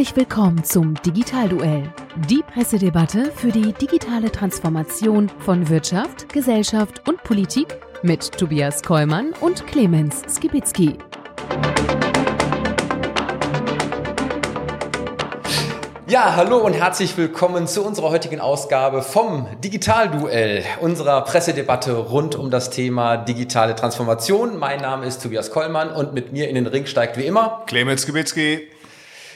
Herzlich willkommen zum Digitalduell, die Pressedebatte für die digitale Transformation von Wirtschaft, Gesellschaft und Politik mit Tobias Kollmann und Clemens Skibitzky. Ja, hallo und herzlich willkommen zu unserer heutigen Ausgabe vom Digitalduell, unserer Pressedebatte rund um das Thema digitale Transformation. Mein Name ist Tobias Kollmann und mit mir in den Ring steigt wie immer Clemens Skibitzky.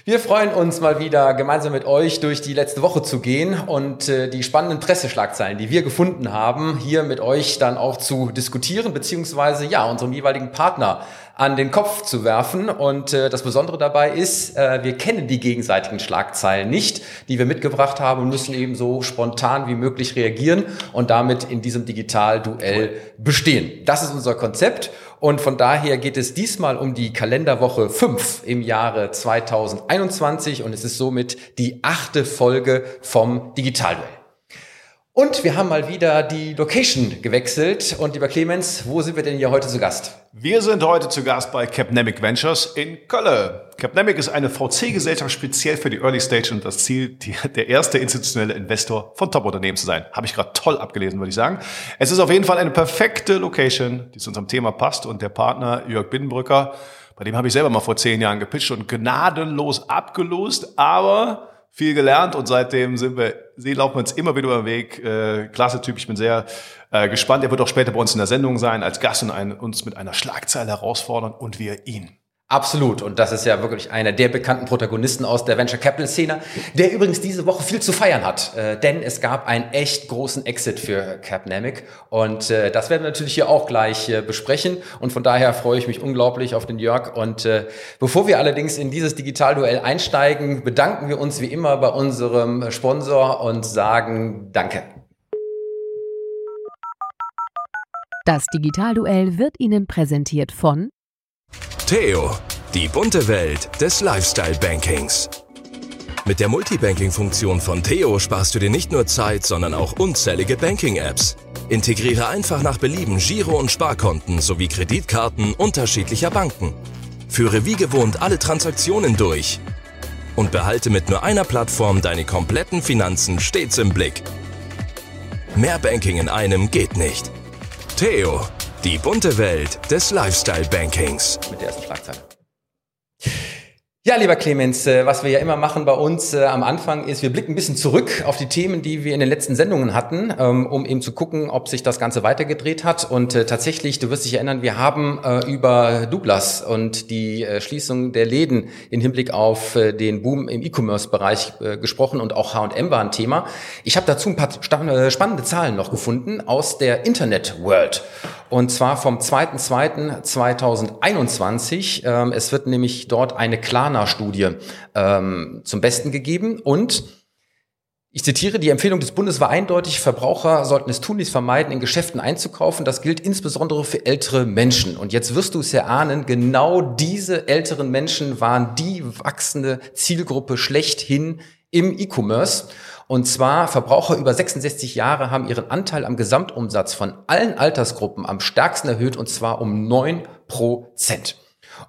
Wir freuen uns mal wieder gemeinsam mit euch durch die letzte Woche zu gehen und äh, die spannenden Presseschlagzeilen, die wir gefunden haben, hier mit euch dann auch zu diskutieren, beziehungsweise ja, unserem jeweiligen Partner an den Kopf zu werfen. Und äh, das Besondere dabei ist, äh, wir kennen die gegenseitigen Schlagzeilen nicht, die wir mitgebracht haben und müssen eben so spontan wie möglich reagieren und damit in diesem Digitalduell bestehen. Das ist unser Konzept. Und von daher geht es diesmal um die Kalenderwoche 5 im Jahre 2021 und es ist somit die achte Folge vom Digitalduell. Und wir haben mal wieder die Location gewechselt. Und lieber Clemens, wo sind wir denn hier heute zu Gast? Wir sind heute zu Gast bei Capnemic Ventures in Köln. Capnemic ist eine VC-Gesellschaft speziell für die Early Stage und das Ziel, die, der erste institutionelle Investor von Top-Unternehmen zu sein. Habe ich gerade toll abgelesen, würde ich sagen. Es ist auf jeden Fall eine perfekte Location, die zu unserem Thema passt. Und der Partner Jörg Binnenbrücker, bei dem habe ich selber mal vor zehn Jahren gepitcht und gnadenlos abgelost, aber viel gelernt und seitdem sind wir, sie laufen uns immer wieder über den Weg. Äh, klasse Typ, ich bin sehr äh, gespannt. Er wird auch später bei uns in der Sendung sein, als Gast und ein, uns mit einer Schlagzeile herausfordern und wir ihn. Absolut. Und das ist ja wirklich einer der bekannten Protagonisten aus der Venture Capital Szene, der übrigens diese Woche viel zu feiern hat. Äh, denn es gab einen echt großen Exit für Capnamic. Und äh, das werden wir natürlich hier auch gleich äh, besprechen. Und von daher freue ich mich unglaublich auf den Jörg. Und äh, bevor wir allerdings in dieses Digitalduell einsteigen, bedanken wir uns wie immer bei unserem Sponsor und sagen Danke. Das Digitalduell wird Ihnen präsentiert von Theo, die bunte Welt des Lifestyle-Bankings. Mit der Multibanking-Funktion von Theo sparst du dir nicht nur Zeit, sondern auch unzählige Banking-Apps. Integriere einfach nach Belieben Giro- und Sparkonten sowie Kreditkarten unterschiedlicher Banken. Führe wie gewohnt alle Transaktionen durch. Und behalte mit nur einer Plattform deine kompletten Finanzen stets im Blick. Mehr Banking in einem geht nicht. Theo, die bunte Welt des Lifestyle-Bankings. Mit der ersten Schlagzeile. Ja, lieber Clemens, äh, was wir ja immer machen bei uns äh, am Anfang ist, wir blicken ein bisschen zurück auf die Themen, die wir in den letzten Sendungen hatten, ähm, um eben zu gucken, ob sich das Ganze weitergedreht hat. Und äh, tatsächlich, du wirst dich erinnern, wir haben über Douglas und die Schließung der Läden in Hinblick auf den Boom im E-Commerce-Bereich gesprochen und auch H&M war ein Thema. Ich habe dazu ein paar spannende Zahlen noch gefunden aus der Internet-World. Und zwar vom 2.2.2021. Ähm, es wird nämlich dort eine Klarna-Studie ähm, zum Besten gegeben und ich zitiere, die Empfehlung des Bundes war eindeutig, Verbraucher sollten es tun, dies vermeiden, in Geschäften einzukaufen. Das gilt insbesondere für ältere Menschen. Und jetzt wirst du es ja ahnen, genau diese älteren Menschen waren die wachsende Zielgruppe schlechthin im E-Commerce. Und zwar Verbraucher über 66 Jahre haben ihren Anteil am Gesamtumsatz von allen Altersgruppen am stärksten erhöht und zwar um neun Prozent.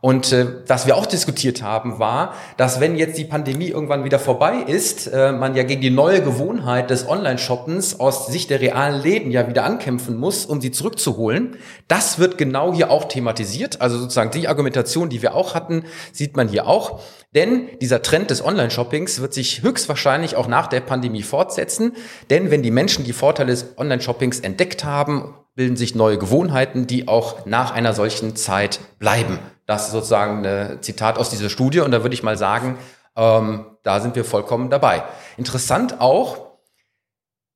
Und äh, was wir auch diskutiert haben, war, dass wenn jetzt die Pandemie irgendwann wieder vorbei ist, äh, man ja gegen die neue Gewohnheit des Online-Shoppens aus Sicht der realen Läden ja wieder ankämpfen muss, um sie zurückzuholen. Das wird genau hier auch thematisiert. Also sozusagen die Argumentation, die wir auch hatten, sieht man hier auch. Denn dieser Trend des Online-Shoppings wird sich höchstwahrscheinlich auch nach der Pandemie fortsetzen. Denn wenn die Menschen die Vorteile des Online-Shoppings entdeckt haben, bilden sich neue Gewohnheiten, die auch nach einer solchen Zeit bleiben. Das ist sozusagen ein Zitat aus dieser Studie und da würde ich mal sagen, ähm, da sind wir vollkommen dabei. Interessant auch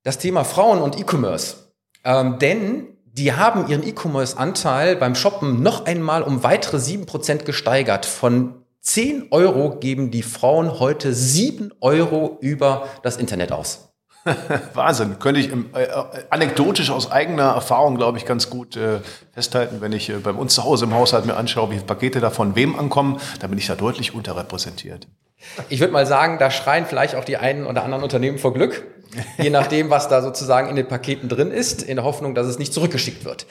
das Thema Frauen und E-Commerce. Ähm, denn die haben ihren E-Commerce-Anteil beim Shoppen noch einmal um weitere sieben Prozent gesteigert. Von 10 Euro geben die Frauen heute sieben Euro über das Internet aus. Wahnsinn. Könnte ich im, äh, äh, anekdotisch aus eigener Erfahrung, glaube ich, ganz gut äh, festhalten, wenn ich äh, bei uns zu Hause im Haushalt mir anschaue, wie viele Pakete da von wem ankommen, da bin ich da deutlich unterrepräsentiert. Ich würde mal sagen, da schreien vielleicht auch die einen oder anderen Unternehmen vor Glück. je nachdem, was da sozusagen in den Paketen drin ist, in der Hoffnung, dass es nicht zurückgeschickt wird.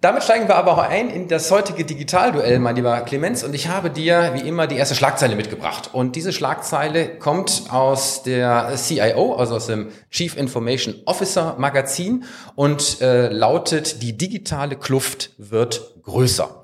Damit steigen wir aber auch ein in das heutige Digitalduell, mein lieber Clemens, und ich habe dir wie immer die erste Schlagzeile mitgebracht. Und diese Schlagzeile kommt aus der CIO, also aus dem Chief Information Officer Magazin und äh, lautet, die digitale Kluft wird größer.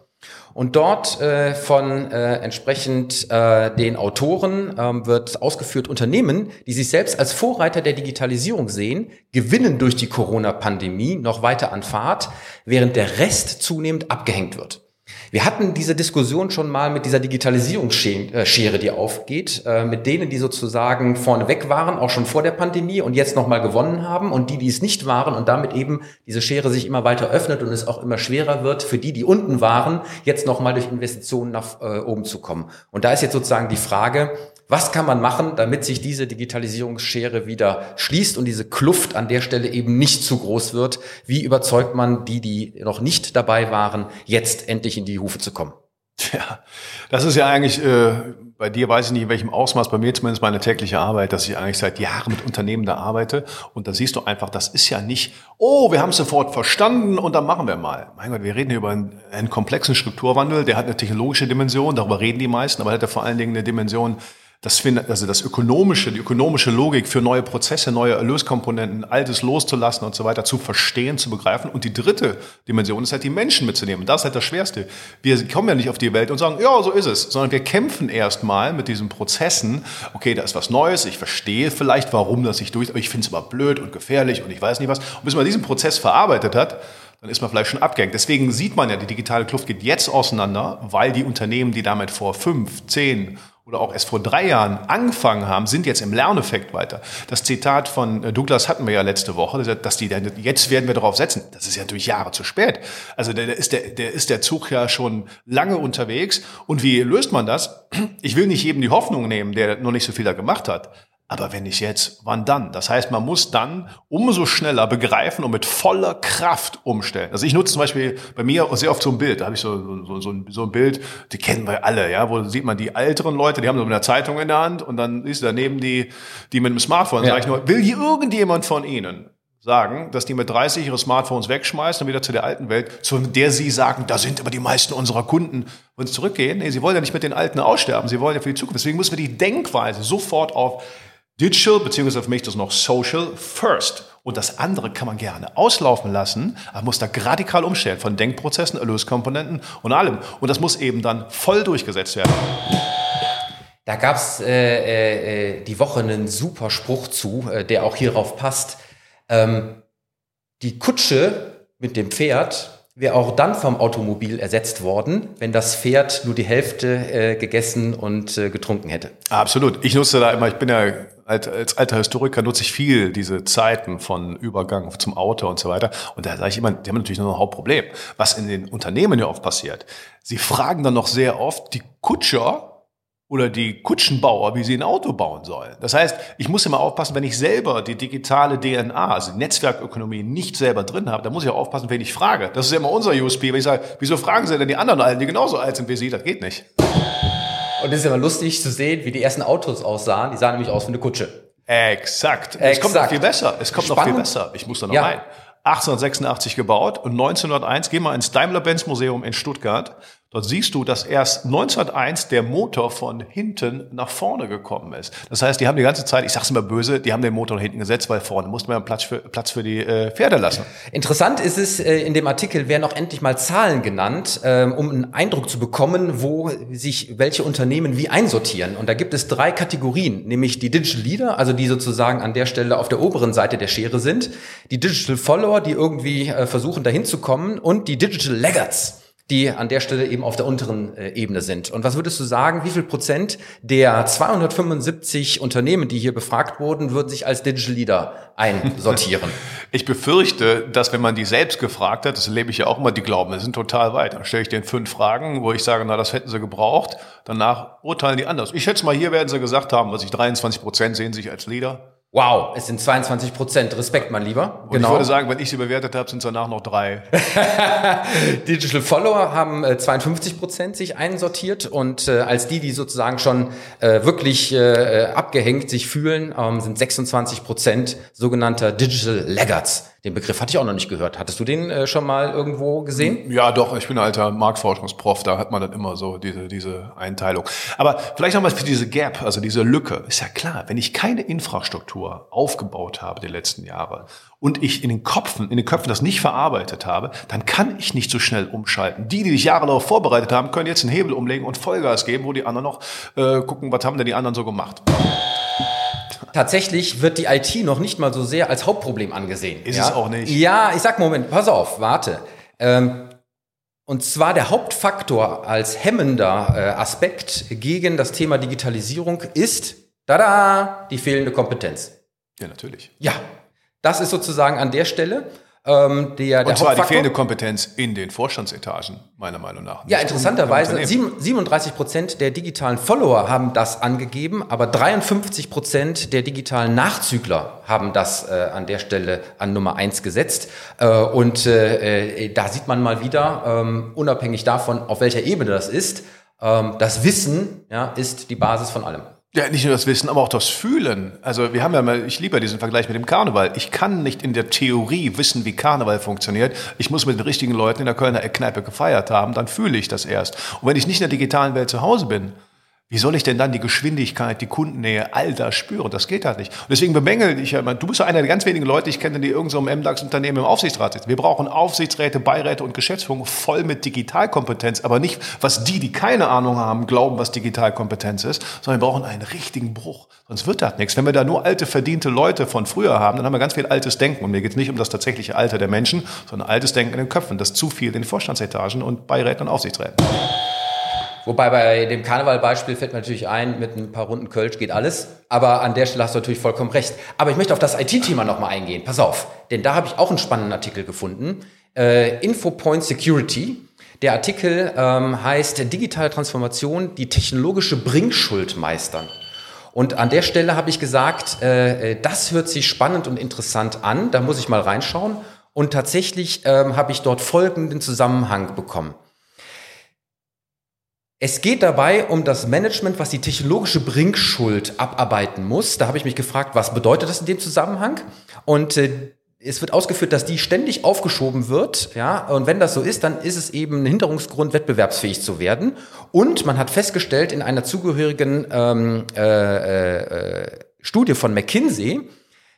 Und dort äh, von äh, entsprechend äh, den Autoren ähm, wird ausgeführt, Unternehmen, die sich selbst als Vorreiter der Digitalisierung sehen, gewinnen durch die Corona-Pandemie noch weiter an Fahrt, während der Rest zunehmend abgehängt wird. Wir hatten diese Diskussion schon mal mit dieser Digitalisierungsschere, die aufgeht, äh, mit denen, die sozusagen vorneweg waren, auch schon vor der Pandemie und jetzt nochmal gewonnen haben und die, die es nicht waren und damit eben diese Schere sich immer weiter öffnet und es auch immer schwerer wird für die, die unten waren, jetzt nochmal durch Investitionen nach äh, oben zu kommen. Und da ist jetzt sozusagen die Frage, was kann man machen, damit sich diese Digitalisierungsschere wieder schließt und diese Kluft an der Stelle eben nicht zu groß wird? Wie überzeugt man die, die noch nicht dabei waren, jetzt endlich in die Hufe zu kommen? Ja, das ist ja eigentlich, äh, bei dir weiß ich nicht in welchem Ausmaß, bei mir zumindest meine tägliche Arbeit, dass ich eigentlich seit Jahren mit Unternehmen da arbeite. Und da siehst du einfach, das ist ja nicht, oh, wir haben es sofort verstanden und dann machen wir mal. Mein Gott, wir reden hier über einen, einen komplexen Strukturwandel, der hat eine technologische Dimension, darüber reden die meisten, aber hat ja vor allen Dingen eine Dimension das, also das ökonomische, die ökonomische Logik für neue Prozesse, neue Erlöskomponenten, Altes loszulassen und so weiter zu verstehen, zu begreifen. Und die dritte Dimension ist halt die Menschen mitzunehmen. Und das ist halt das Schwerste. Wir kommen ja nicht auf die Welt und sagen, ja, so ist es, sondern wir kämpfen erstmal mit diesen Prozessen. Okay, da ist was Neues, ich verstehe vielleicht, warum das sich durch, aber ich finde es aber blöd und gefährlich und ich weiß nicht was. Und bis man diesen Prozess verarbeitet hat, dann ist man vielleicht schon abgehängt. Deswegen sieht man ja, die digitale Kluft geht jetzt auseinander, weil die Unternehmen, die damit vor fünf, zehn oder auch erst vor drei Jahren angefangen haben, sind jetzt im Lerneffekt weiter. Das Zitat von äh, Douglas hatten wir ja letzte Woche, dass die jetzt werden wir darauf setzen. Das ist ja natürlich Jahre zu spät. Also der ist der, der ist der Zug ja schon lange unterwegs. Und wie löst man das? Ich will nicht jedem die Hoffnung nehmen, der noch nicht so viel da gemacht hat. Aber wenn nicht jetzt, wann dann? Das heißt, man muss dann umso schneller begreifen und mit voller Kraft umstellen. Also ich nutze zum Beispiel bei mir sehr oft so ein Bild. Da habe ich so, so, so, ein, so ein Bild, die kennen wir alle, ja, wo sieht man die älteren Leute, die haben so eine Zeitung in der Hand und dann ist daneben die, die mit dem Smartphone. Ja. Sag ich nur, will hier irgendjemand von Ihnen sagen, dass die mit 30 ihre Smartphones wegschmeißen und wieder zu der alten Welt, zu der sie sagen, da sind aber die meisten unserer Kunden, und zurückgehen. Nee, sie wollen ja nicht mit den Alten aussterben, sie wollen ja für die Zukunft. Deswegen müssen wir die Denkweise sofort auf Digital, beziehungsweise für mich das noch Social First. Und das andere kann man gerne auslaufen lassen, aber muss da radikal umstellen von Denkprozessen, Erlöskomponenten und allem. Und das muss eben dann voll durchgesetzt werden. Da gab's äh, äh, äh, die Woche einen super Spruch zu, äh, der auch hierauf passt. Ähm, die Kutsche mit dem Pferd wäre auch dann vom Automobil ersetzt worden, wenn das Pferd nur die Hälfte äh, gegessen und äh, getrunken hätte. Absolut. Ich nutze da immer, ich bin ja als, alter Historiker nutze ich viel diese Zeiten von Übergang zum Auto und so weiter. Und da sage ich immer, die haben natürlich noch ein Hauptproblem. Was in den Unternehmen ja oft passiert. Sie fragen dann noch sehr oft die Kutscher, oder die Kutschenbauer, wie sie ein Auto bauen sollen. Das heißt, ich muss immer aufpassen, wenn ich selber die digitale DNA, also die Netzwerkökonomie nicht selber drin habe, dann muss ich auch aufpassen, wen ich frage. Das ist ja immer unser USP, wenn ich sage, wieso fragen Sie denn die anderen Alten, die genauso alt sind wie Sie? Das geht nicht. Und es ist immer lustig zu sehen, wie die ersten Autos aussahen. Die sahen nämlich aus wie eine Kutsche. Exakt. Exakt. Es kommt noch viel besser. Es kommt Spannend. noch viel besser. Ich muss da noch ja. rein. 1886 gebaut und 1901, geh mal ins Daimler-Benz Museum in Stuttgart Dort siehst du, dass erst 1901 der Motor von hinten nach vorne gekommen ist. Das heißt, die haben die ganze Zeit, ich sag's immer böse, die haben den Motor nach hinten gesetzt, weil vorne musste man Platz für, Platz für die äh, Pferde lassen. Interessant ist es, äh, in dem Artikel werden auch endlich mal Zahlen genannt, äh, um einen Eindruck zu bekommen, wo sich welche Unternehmen wie einsortieren. Und da gibt es drei Kategorien, nämlich die Digital Leader, also die sozusagen an der Stelle auf der oberen Seite der Schere sind, die Digital Follower, die irgendwie äh, versuchen dahin zu kommen und die Digital Laggards die an der Stelle eben auf der unteren äh, Ebene sind. Und was würdest du sagen, wie viel Prozent der 275 Unternehmen, die hier befragt wurden, würden sich als Digital Leader einsortieren? Ich befürchte, dass wenn man die selbst gefragt hat, das erlebe ich ja auch immer, die glauben, wir sind total weit. Dann stelle ich denen fünf Fragen, wo ich sage, na, das hätten sie gebraucht. Danach urteilen die anders. Ich schätze mal, hier werden sie gesagt haben, was ich 23 Prozent sehen sich als Leader. Wow, es sind 22 Prozent. Respekt, mein Lieber. Und genau. ich würde sagen, wenn ich sie bewertet habe, sind es danach noch drei. Digital Follower haben äh, 52 Prozent sich einsortiert und äh, als die, die sozusagen schon äh, wirklich äh, abgehängt sich fühlen, ähm, sind 26 Prozent sogenannter Digital Laggards. Den Begriff hatte ich auch noch nicht gehört. Hattest du den äh, schon mal irgendwo gesehen? Ja, doch. Ich bin ein alter Marktforschungsprof. Da hat man dann immer so diese, diese Einteilung. Aber vielleicht nochmal für diese Gap, also diese Lücke. Ist ja klar, wenn ich keine Infrastruktur aufgebaut habe die letzten Jahre und ich in den Köpfen, in den Köpfen das nicht verarbeitet habe, dann kann ich nicht so schnell umschalten. Die, die sich Jahre darauf vorbereitet haben, können jetzt einen Hebel umlegen und Vollgas geben, wo die anderen noch äh, gucken, was haben denn die anderen so gemacht tatsächlich wird die IT noch nicht mal so sehr als Hauptproblem angesehen. Ist ja? es auch nicht. Ja, ich sag Moment, pass auf, warte. Ähm, und zwar der Hauptfaktor als hemmender äh, Aspekt gegen das Thema Digitalisierung ist, tada, die fehlende Kompetenz. Ja, natürlich. Ja, das ist sozusagen an der Stelle. Ähm, der, der und zwar die fehlende Kompetenz in den Vorstandsetagen, meiner Meinung nach. Ja, interessanterweise, 37 Prozent der digitalen Follower haben das angegeben, aber 53 Prozent der digitalen Nachzügler haben das äh, an der Stelle an Nummer eins gesetzt. Äh, und äh, äh da sieht man mal wieder, ähm, unabhängig davon, auf welcher Ebene das ist, ähm, das Wissen ja, ist die Basis von allem. Ja, nicht nur das Wissen, aber auch das Fühlen. Also wir haben ja mal, ich liebe diesen Vergleich mit dem Karneval. Ich kann nicht in der Theorie wissen, wie Karneval funktioniert. Ich muss mit den richtigen Leuten in der Kölner Eckkneipe gefeiert haben, dann fühle ich das erst. Und wenn ich nicht in der digitalen Welt zu Hause bin, wie soll ich denn dann die Geschwindigkeit, die Kundennähe, all das spüren? Das geht halt nicht. Und deswegen bemängel ich ja, du bist ja einer der ganz wenigen Leute, ich kenne, die irgendeinem so MDAX-Unternehmen im Aufsichtsrat sitzen. Wir brauchen Aufsichtsräte, Beiräte und Geschäftsführung voll mit Digitalkompetenz, aber nicht, was die, die keine Ahnung haben, glauben, was Digitalkompetenz ist, sondern wir brauchen einen richtigen Bruch. Sonst wird das nichts. Wenn wir da nur alte, verdiente Leute von früher haben, dann haben wir ganz viel altes Denken. Und mir geht es nicht um das tatsächliche Alter der Menschen, sondern altes Denken in den Köpfen. Das zu viel in den Vorstandsetagen und Beiräten und Aufsichtsräten. Wobei bei dem Karnevalbeispiel fällt mir natürlich ein, mit ein paar Runden Kölsch geht alles. Aber an der Stelle hast du natürlich vollkommen recht. Aber ich möchte auf das IT-Thema nochmal eingehen. Pass auf, denn da habe ich auch einen spannenden Artikel gefunden. Äh, Infopoint Security. Der Artikel ähm, heißt Digitale Transformation, die technologische Bringschuld meistern. Und an der Stelle habe ich gesagt, äh, äh, das hört sich spannend und interessant an. Da muss ich mal reinschauen. Und tatsächlich ähm, habe ich dort folgenden Zusammenhang bekommen. Es geht dabei um das Management, was die technologische Bringschuld abarbeiten muss. Da habe ich mich gefragt, was bedeutet das in dem Zusammenhang? Und äh, es wird ausgeführt, dass die ständig aufgeschoben wird, ja, und wenn das so ist, dann ist es eben ein Hinderungsgrund, wettbewerbsfähig zu werden. Und man hat festgestellt in einer zugehörigen ähm, äh, äh, Studie von McKinsey,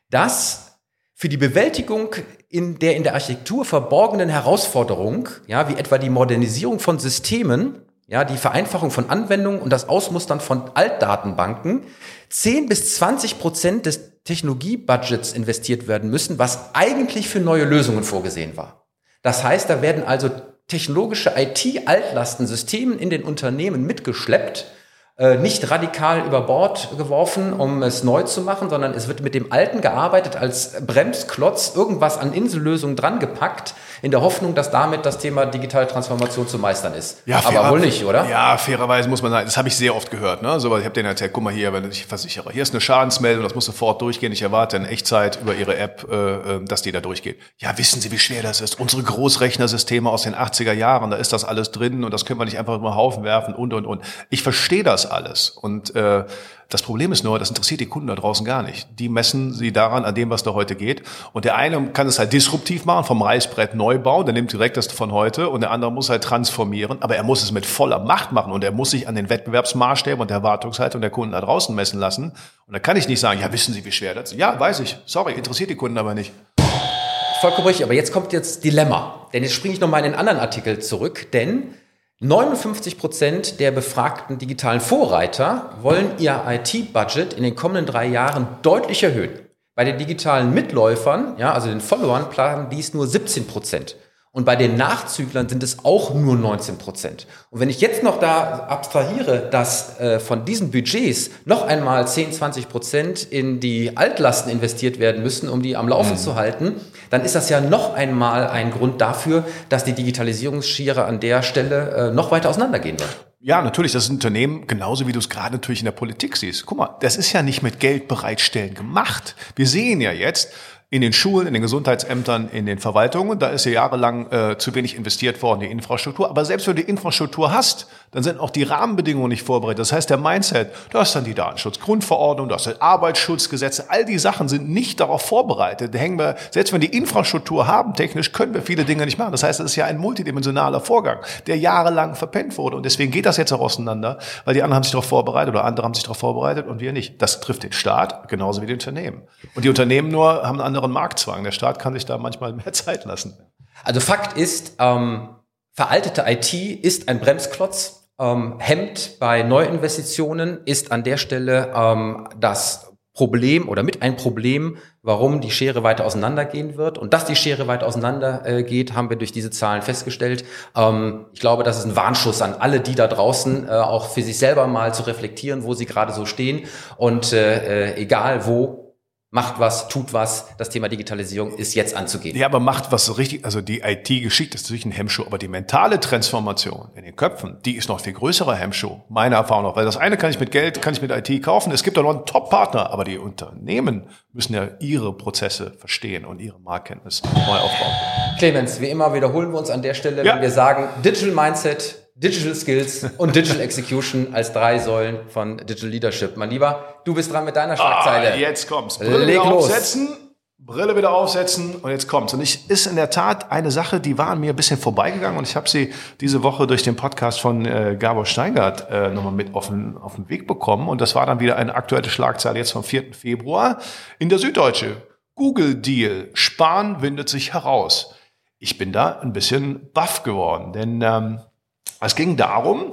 dass für die Bewältigung in der in der Architektur verborgenen Herausforderung, ja, wie etwa die Modernisierung von Systemen, ja, die Vereinfachung von Anwendungen und das Ausmustern von Altdatenbanken 10 bis 20 Prozent des Technologiebudgets investiert werden müssen, was eigentlich für neue Lösungen vorgesehen war. Das heißt, da werden also technologische IT-Altlastensysteme in den Unternehmen mitgeschleppt, äh, nicht radikal über Bord geworfen, um es neu zu machen, sondern es wird mit dem Alten gearbeitet, als Bremsklotz irgendwas an Insellösungen dran gepackt, in der Hoffnung, dass damit das Thema digitale Transformation zu meistern ist. Ja, aber wohl nicht, oder? Ja, fairerweise muss man sagen, das habe ich sehr oft gehört. Ne? So, ich habe denen erzählt, guck mal hier, wenn ich versichere, hier ist eine Schadensmeldung, das muss sofort durchgehen. Ich erwarte in Echtzeit über Ihre App, äh, äh, dass die da durchgeht. Ja, wissen Sie, wie schwer das ist? Unsere Großrechnersysteme aus den 80er Jahren, da ist das alles drin und das können wir nicht einfach über den Haufen werfen und, und, und. Ich verstehe das alles. Und äh, das Problem ist nur, das interessiert die Kunden da draußen gar nicht. Die messen sie daran, an dem, was da heute geht. Und der eine kann es halt disruptiv machen, vom Reißbrett Neubau, der nimmt direkt das von heute und der andere muss halt transformieren, aber er muss es mit voller Macht machen und er muss sich an den Wettbewerbsmaßstäben und der Erwartungshaltung der Kunden da draußen messen lassen. Und da kann ich nicht sagen, ja, wissen Sie, wie schwer das ist? Ja, weiß ich. Sorry, interessiert die Kunden aber nicht. Vollkommen richtig, aber jetzt kommt jetzt Dilemma. Denn jetzt springe ich nochmal in den anderen Artikel zurück, denn 59 Prozent der befragten digitalen Vorreiter wollen ihr IT-Budget in den kommenden drei Jahren deutlich erhöhen. Bei den digitalen Mitläufern, ja, also den Followern, planen dies nur 17 Prozent. Und bei den Nachzüglern sind es auch nur 19 Prozent. Und wenn ich jetzt noch da abstrahiere, dass äh, von diesen Budgets noch einmal 10, 20 Prozent in die Altlasten investiert werden müssen, um die am Laufen mhm. zu halten, dann ist das ja noch einmal ein Grund dafür, dass die Digitalisierungsschere an der Stelle äh, noch weiter auseinandergehen wird. Ja, natürlich, das ist ein Unternehmen, genauso wie du es gerade natürlich in der Politik siehst. Guck mal, das ist ja nicht mit Geld bereitstellen gemacht. Wir sehen ja jetzt, in den Schulen, in den Gesundheitsämtern, in den Verwaltungen. Da ist ja jahrelang äh, zu wenig investiert worden, die Infrastruktur. Aber selbst wenn du die Infrastruktur hast, dann sind auch die Rahmenbedingungen nicht vorbereitet. Das heißt, der Mindset, du hast dann die Datenschutzgrundverordnung, du hast das Arbeitsschutzgesetze, all die Sachen sind nicht darauf vorbereitet. Da hängen wir, selbst wenn wir die Infrastruktur haben, technisch können wir viele Dinge nicht machen. Das heißt, es ist ja ein multidimensionaler Vorgang, der jahrelang verpennt wurde. Und deswegen geht das jetzt auch auseinander, weil die anderen haben sich darauf vorbereitet oder andere haben sich darauf vorbereitet und wir nicht. Das trifft den Staat genauso wie die Unternehmen. Und die Unternehmen nur haben eine andere anderen Marktzwang. Der Staat kann sich da manchmal mehr Zeit lassen. Also Fakt ist, ähm, veraltete IT ist ein Bremsklotz, ähm, hemmt bei Neuinvestitionen, ist an der Stelle ähm, das Problem oder mit ein Problem, warum die Schere weiter auseinandergehen wird. Und dass die Schere weiter auseinandergeht, äh, haben wir durch diese Zahlen festgestellt. Ähm, ich glaube, das ist ein Warnschuss an alle, die da draußen äh, auch für sich selber mal zu reflektieren, wo sie gerade so stehen. Und äh, äh egal wo, macht was, tut was. Das Thema Digitalisierung ist jetzt anzugehen. Ja, aber macht was so richtig. Also die IT geschickt ist natürlich ein Hemmschuh, aber die mentale Transformation in den Köpfen, die ist noch viel größerer Hemmschuh. Meine Erfahrung noch. Weil das eine kann ich mit Geld, kann ich mit IT kaufen. Es gibt auch noch einen Top-Partner, aber die Unternehmen müssen ja ihre Prozesse verstehen und ihre Marktkenntnis neu aufbauen. Clemens, wie immer wiederholen wir uns an der Stelle, ja. wenn wir sagen, Digital Mindset, Digital Skills und Digital Execution als drei Säulen von Digital Leadership. Mein Lieber, du bist dran mit deiner Schlagzeile. Ah, jetzt kommt's. Brille Leg wieder los. aufsetzen. Brille wieder aufsetzen und jetzt kommt's. Und ich ist in der Tat eine Sache, die war an mir ein bisschen vorbeigegangen und ich habe sie diese Woche durch den Podcast von äh, Gabor Steingart äh, nochmal mit auf den, auf den Weg bekommen. Und das war dann wieder eine aktuelle Schlagzeile jetzt vom 4. Februar in der Süddeutsche. Google Deal. Spahn windet sich heraus. Ich bin da ein bisschen baff geworden, denn ähm, es ging darum,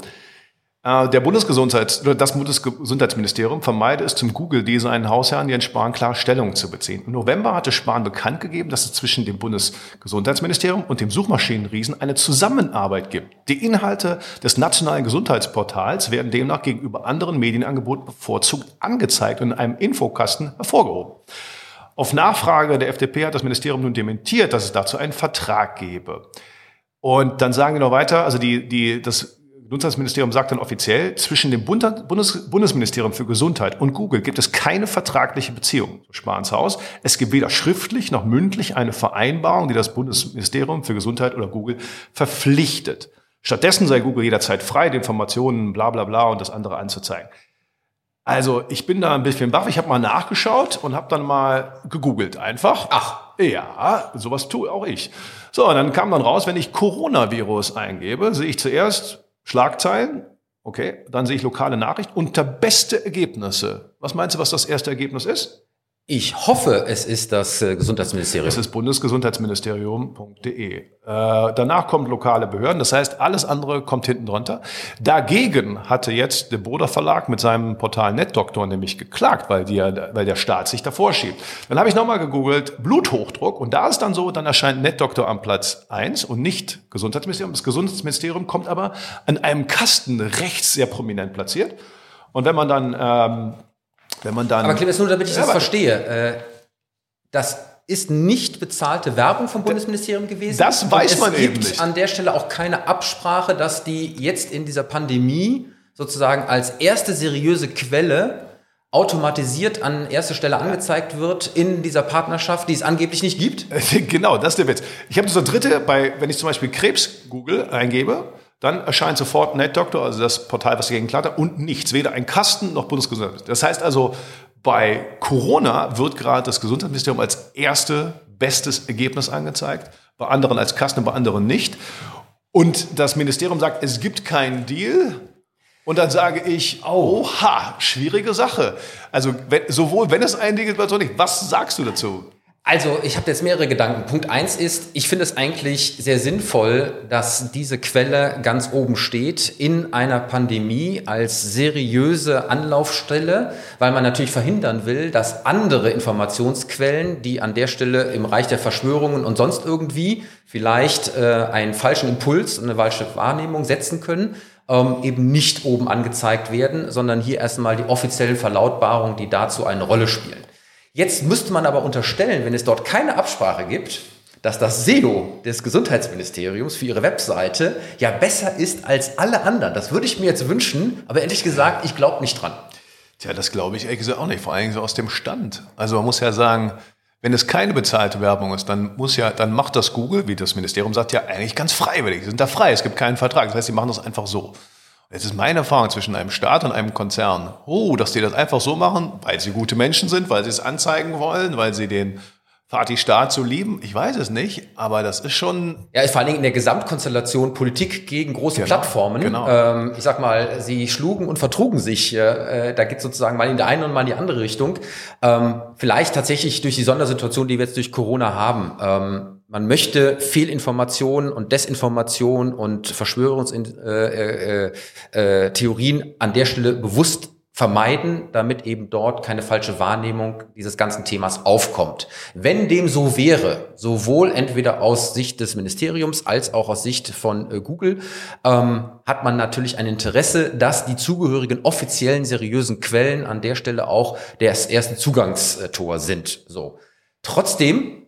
äh, der Bundesgesundheits das Bundesgesundheitsministerium vermeide es zum Google-Design Hausherrn Jens Spahn klar Stellung zu beziehen. Im November hatte Spahn bekannt gegeben, dass es zwischen dem Bundesgesundheitsministerium und dem Suchmaschinenriesen eine Zusammenarbeit gibt. Die Inhalte des nationalen Gesundheitsportals werden demnach gegenüber anderen Medienangeboten bevorzugt angezeigt und in einem Infokasten hervorgehoben. Auf Nachfrage der FDP hat das Ministerium nun dementiert, dass es dazu einen Vertrag gebe. Und dann sagen wir noch weiter, also die, die, das Gesundheitsministerium sagt dann offiziell, zwischen dem Bundes, Bundesministerium für Gesundheit und Google gibt es keine vertragliche Beziehung zu Spahns Haus. Es gibt weder schriftlich noch mündlich eine Vereinbarung, die das Bundesministerium für Gesundheit oder Google verpflichtet. Stattdessen sei Google jederzeit frei, die Informationen, bla bla bla und das andere anzuzeigen. Also ich bin da ein bisschen baff. Ich habe mal nachgeschaut und habe dann mal gegoogelt einfach. Ach, ja, sowas tue auch ich. So, und dann kam dann raus, wenn ich Coronavirus eingebe, sehe ich zuerst Schlagzeilen, okay, dann sehe ich lokale Nachricht unter beste Ergebnisse. Was meinst du, was das erste Ergebnis ist? Ich hoffe, es ist das äh, Gesundheitsministerium. Es ist bundesgesundheitsministerium.de. Äh, danach kommt lokale Behörden. Das heißt, alles andere kommt hinten drunter. Dagegen hatte jetzt der Boder Verlag mit seinem Portal NetDoktor nämlich geklagt, weil, die, weil der Staat sich davor schiebt. Dann habe ich nochmal gegoogelt, Bluthochdruck. Und da ist dann so, dann erscheint NetDoktor am Platz eins und nicht Gesundheitsministerium. Das Gesundheitsministerium kommt aber an einem Kasten rechts sehr prominent platziert. Und wenn man dann ähm, wenn man dann. Aber Clemens, nur damit ich ja, das verstehe, äh, das ist nicht bezahlte Werbung vom Bundesministerium gewesen. Das weiß man eben nicht. Es gibt an der Stelle auch keine Absprache, dass die jetzt in dieser Pandemie sozusagen als erste seriöse Quelle automatisiert an erster Stelle angezeigt wird in dieser Partnerschaft, die es angeblich nicht gibt? Genau, das ist der Witz. Ich habe so dritte, bei, wenn ich zum Beispiel Krebs Google eingebe, dann erscheint sofort NetDoctor, also das Portal, was dagegen klagt, und nichts, weder ein Kasten noch Bundesgesundheitsministerium. Das heißt also, bei Corona wird gerade das Gesundheitsministerium als erste bestes Ergebnis angezeigt, bei anderen als Kasten, bei anderen nicht. Und das Ministerium sagt, es gibt keinen Deal. Und dann sage ich, oha, schwierige Sache. Also wenn, sowohl wenn es einen Deal gibt, als auch nicht. Was sagst du dazu? Also, ich habe jetzt mehrere Gedanken. Punkt eins ist, ich finde es eigentlich sehr sinnvoll, dass diese Quelle ganz oben steht in einer Pandemie als seriöse Anlaufstelle, weil man natürlich verhindern will, dass andere Informationsquellen, die an der Stelle im Reich der Verschwörungen und sonst irgendwie vielleicht äh, einen falschen Impuls und eine falsche Wahrnehmung setzen können, ähm, eben nicht oben angezeigt werden, sondern hier erstmal die offiziellen Verlautbarungen, die dazu eine Rolle spielen. Jetzt müsste man aber unterstellen, wenn es dort keine Absprache gibt, dass das SEO des Gesundheitsministeriums für ihre Webseite ja besser ist als alle anderen. Das würde ich mir jetzt wünschen, aber ehrlich gesagt, ich glaube nicht dran. Tja, das glaube ich ehrlich gesagt auch nicht, vor allem so aus dem Stand. Also man muss ja sagen, wenn es keine bezahlte Werbung ist, dann muss ja, dann macht das Google, wie das Ministerium sagt, ja eigentlich ganz freiwillig. Sie sind da frei, es gibt keinen Vertrag. Das heißt, sie machen das einfach so. Jetzt ist meine Erfahrung zwischen einem Staat und einem Konzern, oh, dass die das einfach so machen, weil sie gute Menschen sind, weil sie es anzeigen wollen, weil sie den Fatih Staat so lieben. Ich weiß es nicht, aber das ist schon. Ja, vor allen Dingen in der Gesamtkonstellation Politik gegen große Genau, Plattformen. genau. Ähm, ich sag mal, sie schlugen und vertrugen sich. Äh, da geht sozusagen mal in die eine und mal in die andere Richtung. Ähm, vielleicht tatsächlich durch die Sondersituation, die wir jetzt durch Corona haben. Ähm, man möchte Fehlinformationen und Desinformation und Verschwörungstheorien äh, äh, äh, Theorien an der Stelle bewusst vermeiden, damit eben dort keine falsche Wahrnehmung dieses ganzen Themas aufkommt. Wenn dem so wäre, sowohl entweder aus Sicht des Ministeriums als auch aus Sicht von äh, Google, ähm, hat man natürlich ein Interesse, dass die zugehörigen offiziellen seriösen Quellen an der Stelle auch das erste Zugangstor sind. So. Trotzdem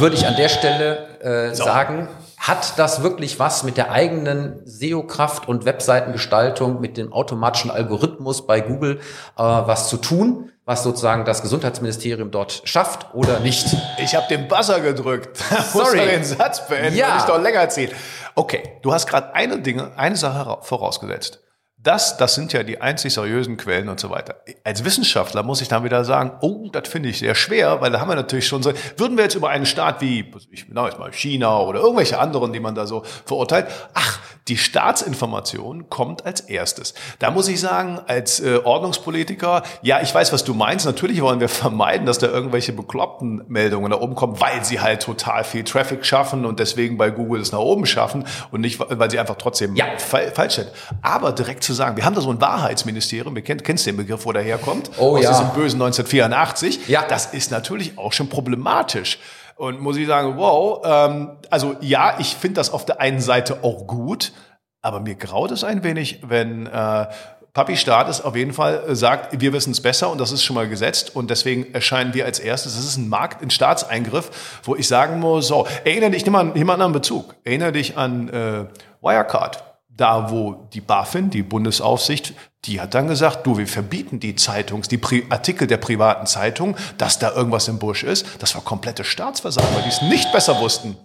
würde ich an der Stelle äh, So. sagen, hat das wirklich was mit der eigenen SEO-Kraft und Webseitengestaltung, mit dem automatischen Algorithmus bei Google äh, was zu tun, was sozusagen das Gesundheitsministerium dort schafft oder nicht? Ich habe den Buzzer gedrückt. Muss Sorry. man den Satz beenden Ja. ich doch länger ziehen. Okay, du hast gerade eine Dinge, eine Sache vorausgesetzt. Das, das sind ja die einzig seriösen Quellen und so weiter. Als Wissenschaftler muss ich dann wieder sagen, oh, das finde ich sehr schwer, weil da haben wir natürlich schon so, würden wir jetzt über einen Staat wie, ich genau jetzt mal China oder irgendwelche anderen, die man da so verurteilt, ach, die Staatsinformation kommt als erstes. Da muss ich sagen, als äh, Ordnungspolitiker, ja, ich weiß, was du meinst. Natürlich wollen wir vermeiden, dass da irgendwelche bekloppten Meldungen da oben kommen, weil sie halt total viel Traffic schaffen und deswegen bei Google es nach oben schaffen und nicht, weil sie einfach trotzdem Ja. fa falsch sind. Aber direkt zu sagen, wir haben da so ein Wahrheitsministerium, wir kennt, kennst den Begriff, wo der herkommt, Oh aus ja. diesem bösen 1984. Ja. Das ist natürlich auch schon problematisch. Und muss ich sagen, wow, ähm, also ja, ich finde das auf der einen Seite auch gut, aber mir graut es ein wenig, wenn äh, Papi Staat es auf jeden Fall äh, sagt, wir wissen es besser und das ist schon mal gesetzt und deswegen erscheinen wir als erstes. Das ist ein Markt, ein Staatseingriff, wo ich sagen muss, so, erinnere dich, nimm mal einen anderen Bezug, erinnere dich an äh, Wirecard. Da, wo die BaFin, die Bundesaufsicht, die hat dann gesagt, du, wir verbieten die Zeitungs, die Pri Artikel der privaten Zeitung, dass da irgendwas im Busch ist. Das war komplette Staatsversagen, weil die es nicht besser wussten.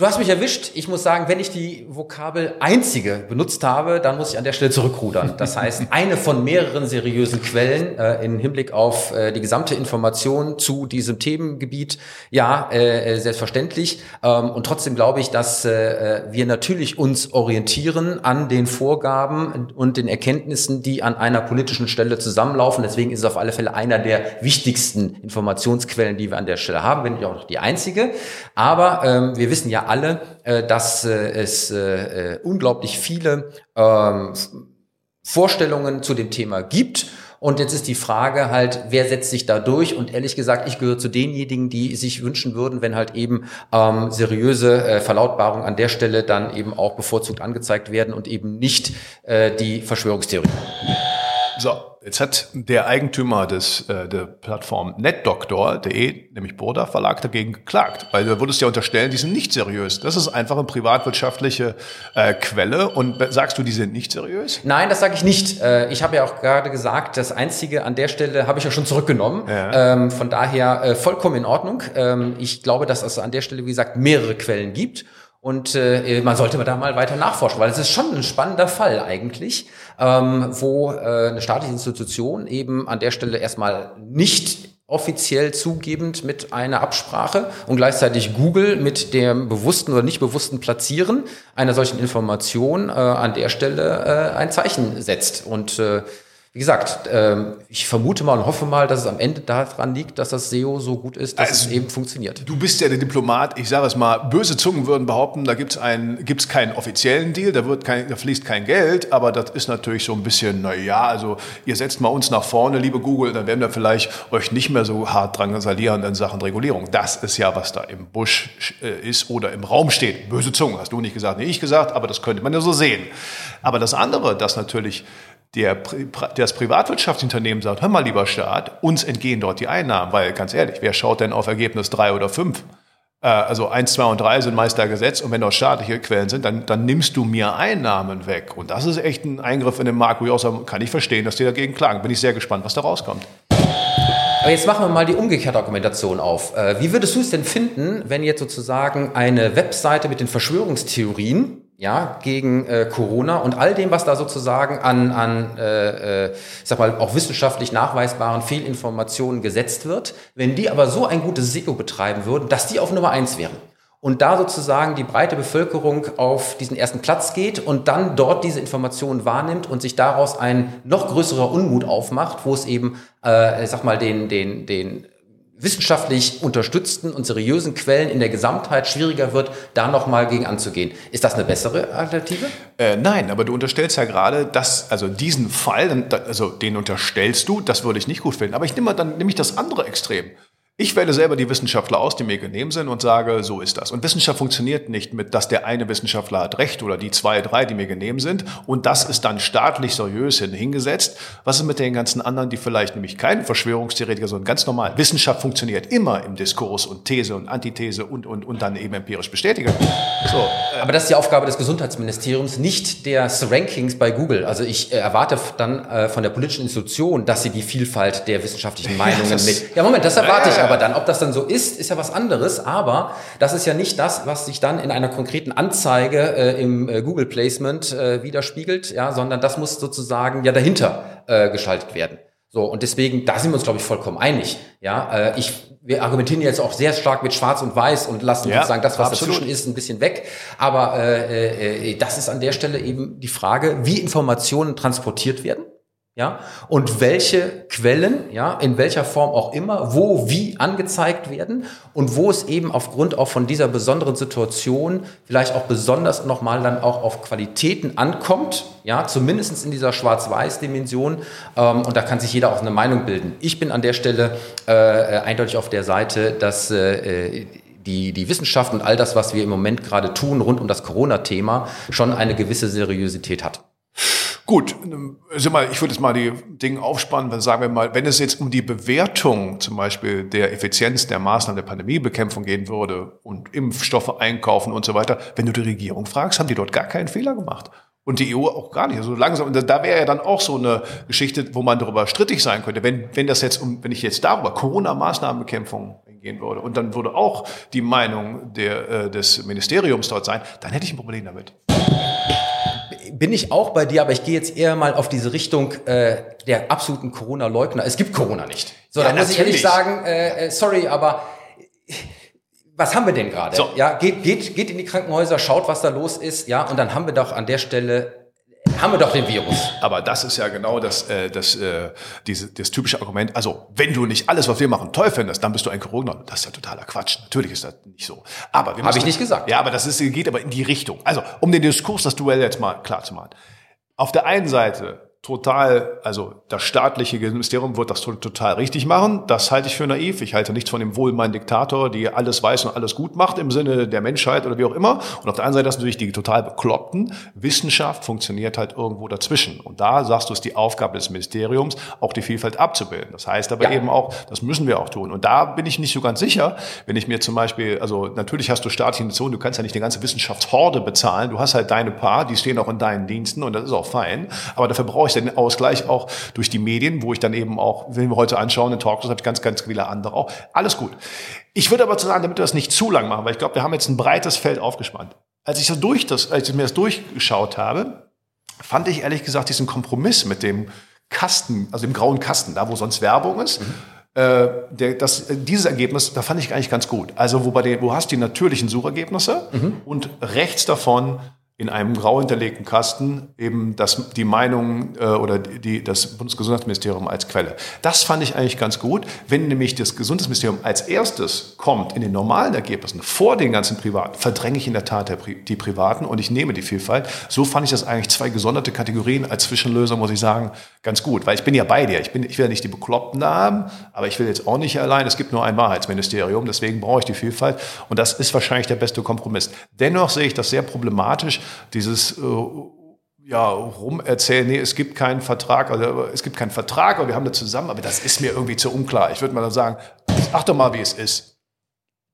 Du hast mich erwischt. Ich muss sagen, wenn ich die Vokabel einzige benutzt habe, dann muss ich an der Stelle zurückrudern. Das heißt, eine von mehreren seriösen Quellen äh, im Hinblick auf äh, die gesamte Information zu diesem Themengebiet, ja, äh, äh, selbstverständlich. Ähm, und trotzdem glaube ich, dass äh, wir natürlich uns orientieren an den Vorgaben und den Erkenntnissen, die an einer politischen Stelle zusammenlaufen. Deswegen ist es auf alle Fälle einer der wichtigsten Informationsquellen, die wir an der Stelle haben, wenn nicht auch noch die einzige. Aber ähm, wir wissen ja alle, äh, dass äh, es äh, unglaublich viele ähm, Vorstellungen zu dem Thema gibt. Und jetzt ist die Frage halt, wer setzt sich da durch? Und ehrlich gesagt, ich gehöre zu denjenigen, die sich wünschen würden, wenn halt eben ähm, seriöse äh, Verlautbarungen an der Stelle dann eben auch bevorzugt angezeigt werden und eben nicht äh, die Verschwörungstheorie. So, jetzt hat der Eigentümer des, äh, der Plattform netdoktor.de, nämlich Burda Verlag, dagegen geklagt. Weil du würdest ja unterstellen, die sind nicht seriös. Das ist einfach eine privatwirtschaftliche äh, Quelle. Und sagst du, die sind nicht seriös? Nein, das sage ich nicht. Äh, Ich habe ja auch gerade gesagt, das Einzige an der Stelle habe ich ja schon zurückgenommen. Ja. Ähm, Von daher äh, vollkommen in Ordnung. Ähm, Ich glaube, dass es an der Stelle, wie gesagt, mehrere Quellen gibt. Und äh, man sollte da mal weiter nachforschen, weil es ist schon ein spannender Fall eigentlich, ähm, wo äh, eine staatliche Institution eben an der Stelle erstmal nicht offiziell zugebend mit einer Absprache und gleichzeitig Google mit dem bewussten oder nicht bewussten Platzieren einer solchen Information äh, an der Stelle äh, ein Zeichen setzt. Und äh, wie gesagt, ähm, ich vermute mal und hoffe mal, dass es am Ende daran liegt, dass das SEO so gut ist, dass also, es eben funktioniert. Du bist ja der Diplomat. Ich sage es mal, böse Zungen würden behaupten, da gibt es gibt's keinen offiziellen Deal, da, wird kein, da fließt kein Geld, aber das ist natürlich so ein bisschen, na ja, also ihr setzt mal uns nach vorne, liebe Google, dann werden wir vielleicht euch nicht mehr so hart drangsalieren in Sachen Regulierung. Das ist ja, was da im Busch äh, ist oder im Raum steht. Böse Zungen, hast du nicht gesagt, nee, ich gesagt, aber das könnte man ja so sehen. Aber das andere, das natürlich der, das Privatwirtschaftsunternehmen sagt, hör mal, lieber Staat, uns entgehen dort die Einnahmen, weil ganz ehrlich, wer schaut denn auf Ergebnis drei oder fünf? Äh, also eins, zwei und drei sind meist da gesetzt und wenn das staatliche Quellen sind, dann, dann nimmst du mir Einnahmen weg. Und das ist echt ein Eingriff in den Markt, wo ich auch sage, kann ich verstehen, dass die dagegen klagen. Bin ich sehr gespannt, was da rauskommt. Aber jetzt machen wir mal die umgekehrte Argumentation auf. Äh, wie würdest du es denn finden, wenn jetzt sozusagen eine Webseite mit den Verschwörungstheorien ja, gegen äh, Corona und all dem, was da sozusagen an, an äh, äh, ich sag mal, auch wissenschaftlich nachweisbaren Fehlinformationen gesetzt wird, wenn die aber so ein gutes SEO betreiben würden, dass die auf Nummer eins wären. Und da sozusagen die breite Bevölkerung auf diesen ersten Platz geht und dann dort diese Informationen wahrnimmt und sich daraus ein noch größerer Unmut aufmacht, wo es eben, äh, ich sag mal, den, den, den wissenschaftlich unterstützten und seriösen Quellen in der Gesamtheit schwieriger wird, da nochmal gegen anzugehen. Ist das eine bessere Alternative? Äh, nein, aber du unterstellst ja gerade, dass, also diesen Fall, also den unterstellst du, das würde ich nicht gut finden. Aber ich nehme dann nämlich das andere Extrem. Ich wähle selber die Wissenschaftler aus, die mir genehm sind und sage, so ist das. Und Wissenschaft funktioniert nicht mit, dass der eine Wissenschaftler hat recht oder die zwei, drei, die mir genehm sind. Und das ist dann staatlich seriös hingesetzt. Was ist mit den ganzen anderen, die vielleicht nämlich kein Verschwörungstheoretiker, sondern ganz normal. Wissenschaft funktioniert immer im Diskurs und These und Antithese und, und, und dann eben empirisch bestätigen. So, äh Aber das ist die Aufgabe des Gesundheitsministeriums, nicht des Rankings bei Google. Also ich äh, erwarte dann äh, von der politischen Institution, dass sie die Vielfalt der wissenschaftlichen Meinungen ja, mit. Ja, Moment, das erwarte ich aber aber dann, ob das dann so ist, ist ja was anderes. Aber das ist ja nicht das, was sich dann in einer konkreten Anzeige äh, im äh, Google Placement äh, widerspiegelt, ja, sondern das muss sozusagen ja dahinter äh, geschaltet werden. So, und deswegen, da sind wir uns, glaube ich, vollkommen einig. Ja, äh, ich, wir argumentieren jetzt auch sehr stark mit Schwarz und Weiß und lassen ja, sozusagen das, was absolut. dazwischen ist, ein bisschen weg. Aber äh, äh, das ist an der Stelle eben die Frage, wie Informationen transportiert werden ja, und welche Quellen, ja, in welcher Form auch immer, wo, wie angezeigt werden und wo es eben aufgrund auch von dieser besonderen Situation vielleicht auch besonders nochmal dann auch auf Qualitäten ankommt, ja, zumindestens in dieser Schwarz-Weiß-Dimension ähm, und da kann sich jeder auch eine Meinung bilden. Ich bin an der Stelle äh, eindeutig auf der Seite, dass äh, die, die Wissenschaft und all das, was wir im Moment gerade tun rund um das Corona-Thema, schon eine gewisse Seriosität hat. Gut, also mal, ich würde jetzt mal die Dinge aufspannen, weil sagen wir mal, wenn es jetzt um die Bewertung zum Beispiel der Effizienz der Maßnahmen der Pandemiebekämpfung gehen würde und Impfstoffe einkaufen und so weiter, wenn du die Regierung fragst, haben die dort gar keinen Fehler gemacht. Und die EU auch gar nicht. Also langsam, da wäre ja dann auch so eine Geschichte, wo man darüber strittig sein könnte. Wenn, wenn das jetzt um, wenn ich jetzt darüber Corona-Maßnahmenbekämpfung gehen würde und dann würde auch die Meinung der, äh, des Ministeriums dort sein, dann hätte ich ein Problem damit bin ich auch bei dir, aber ich gehe jetzt eher mal auf diese Richtung äh, der absoluten Corona-Leugner. Es gibt Corona nicht. So, ja, da muss ich ehrlich sagen, äh, äh, sorry, aber was haben wir denn gerade? So. Ja, geht, geht, geht in die Krankenhäuser, schaut, was da los ist, ja, und dann haben wir doch an der Stelle haben wir doch den Virus. Aber das ist ja genau das, äh, das, äh, diese, das typische Argument. Also, wenn du nicht alles, was wir machen, toll findest, dann bist du ein Corona. Das ist ja totaler Quatsch. Natürlich ist das nicht so. Aber wir Habe ich nicht gesagt. Ja, aber das ist, geht aber in die Richtung. Also, um den Diskurs, das Duell jetzt mal klar zu machen. Auf der einen Seite total, also das staatliche Ministerium wird das total richtig machen. Das halte ich für naiv. Ich halte nichts von dem wohlmeinenden Diktator, die alles weiß und alles gut macht im Sinne der Menschheit oder wie auch immer. Und auf der anderen Seite das natürlich die total bekloppten. Wissenschaft funktioniert halt irgendwo dazwischen. Und da sagst du, ist die Aufgabe des Ministeriums, auch die Vielfalt abzubilden. Das heißt aber ja. eben auch, das müssen wir auch tun. Und da bin ich nicht so ganz sicher, wenn ich mir zum Beispiel, also natürlich hast du staatliche Institutionen, du kannst ja nicht eine ganze Wissenschaftshorde bezahlen. Du hast halt deine paar, die stehen auch in deinen Diensten und das ist auch fein. Aber dafür brauche ich den Ausgleich auch durch die Medien, wo ich dann eben auch, wenn wir heute anschauen, in Talkshows habe ich ganz, ganz viele andere auch. Alles gut. Ich würde aber zu sagen, damit wir das nicht zu lang machen, weil ich glaube, wir haben jetzt ein breites Feld aufgespannt. Als ich so durch das, als ich mir das durchgeschaut habe, fand ich ehrlich gesagt diesen Kompromiss mit dem Kasten, also dem grauen Kasten, da wo sonst Werbung ist. Mhm. Äh, der, das, dieses Ergebnis, da fand ich eigentlich ganz gut. Also wo, bei den, wo hast du die natürlichen Suchergebnisse mhm. und rechts davon in einem grau hinterlegten Kasten eben das, die Meinung äh, oder die, das Bundesgesundheitsministerium als Quelle. Das fand ich eigentlich ganz gut. Wenn nämlich das Gesundheitsministerium als erstes kommt in den normalen Ergebnissen vor den ganzen Privaten, verdränge ich in der Tat die Privaten und ich nehme die Vielfalt. So fand ich das eigentlich zwei gesonderte Kategorien als Zwischenlösung, muss ich sagen, ganz gut. Weil ich bin ja bei dir. Ich, bin, ich will ja nicht die Bekloppten haben, aber ich will jetzt auch nicht allein. Es gibt nur ein Wahrheitsministerium, deswegen brauche ich die Vielfalt. Und das ist wahrscheinlich der beste Kompromiss. Dennoch sehe ich das sehr problematisch, dieses äh, ja, rumerzählen, nee, es gibt keinen Vertrag, also es gibt keinen Vertrag, aber wir haben da zusammen, aber das ist mir irgendwie zu unklar. Ich würde mal sagen, ach doch mal, wie es ist.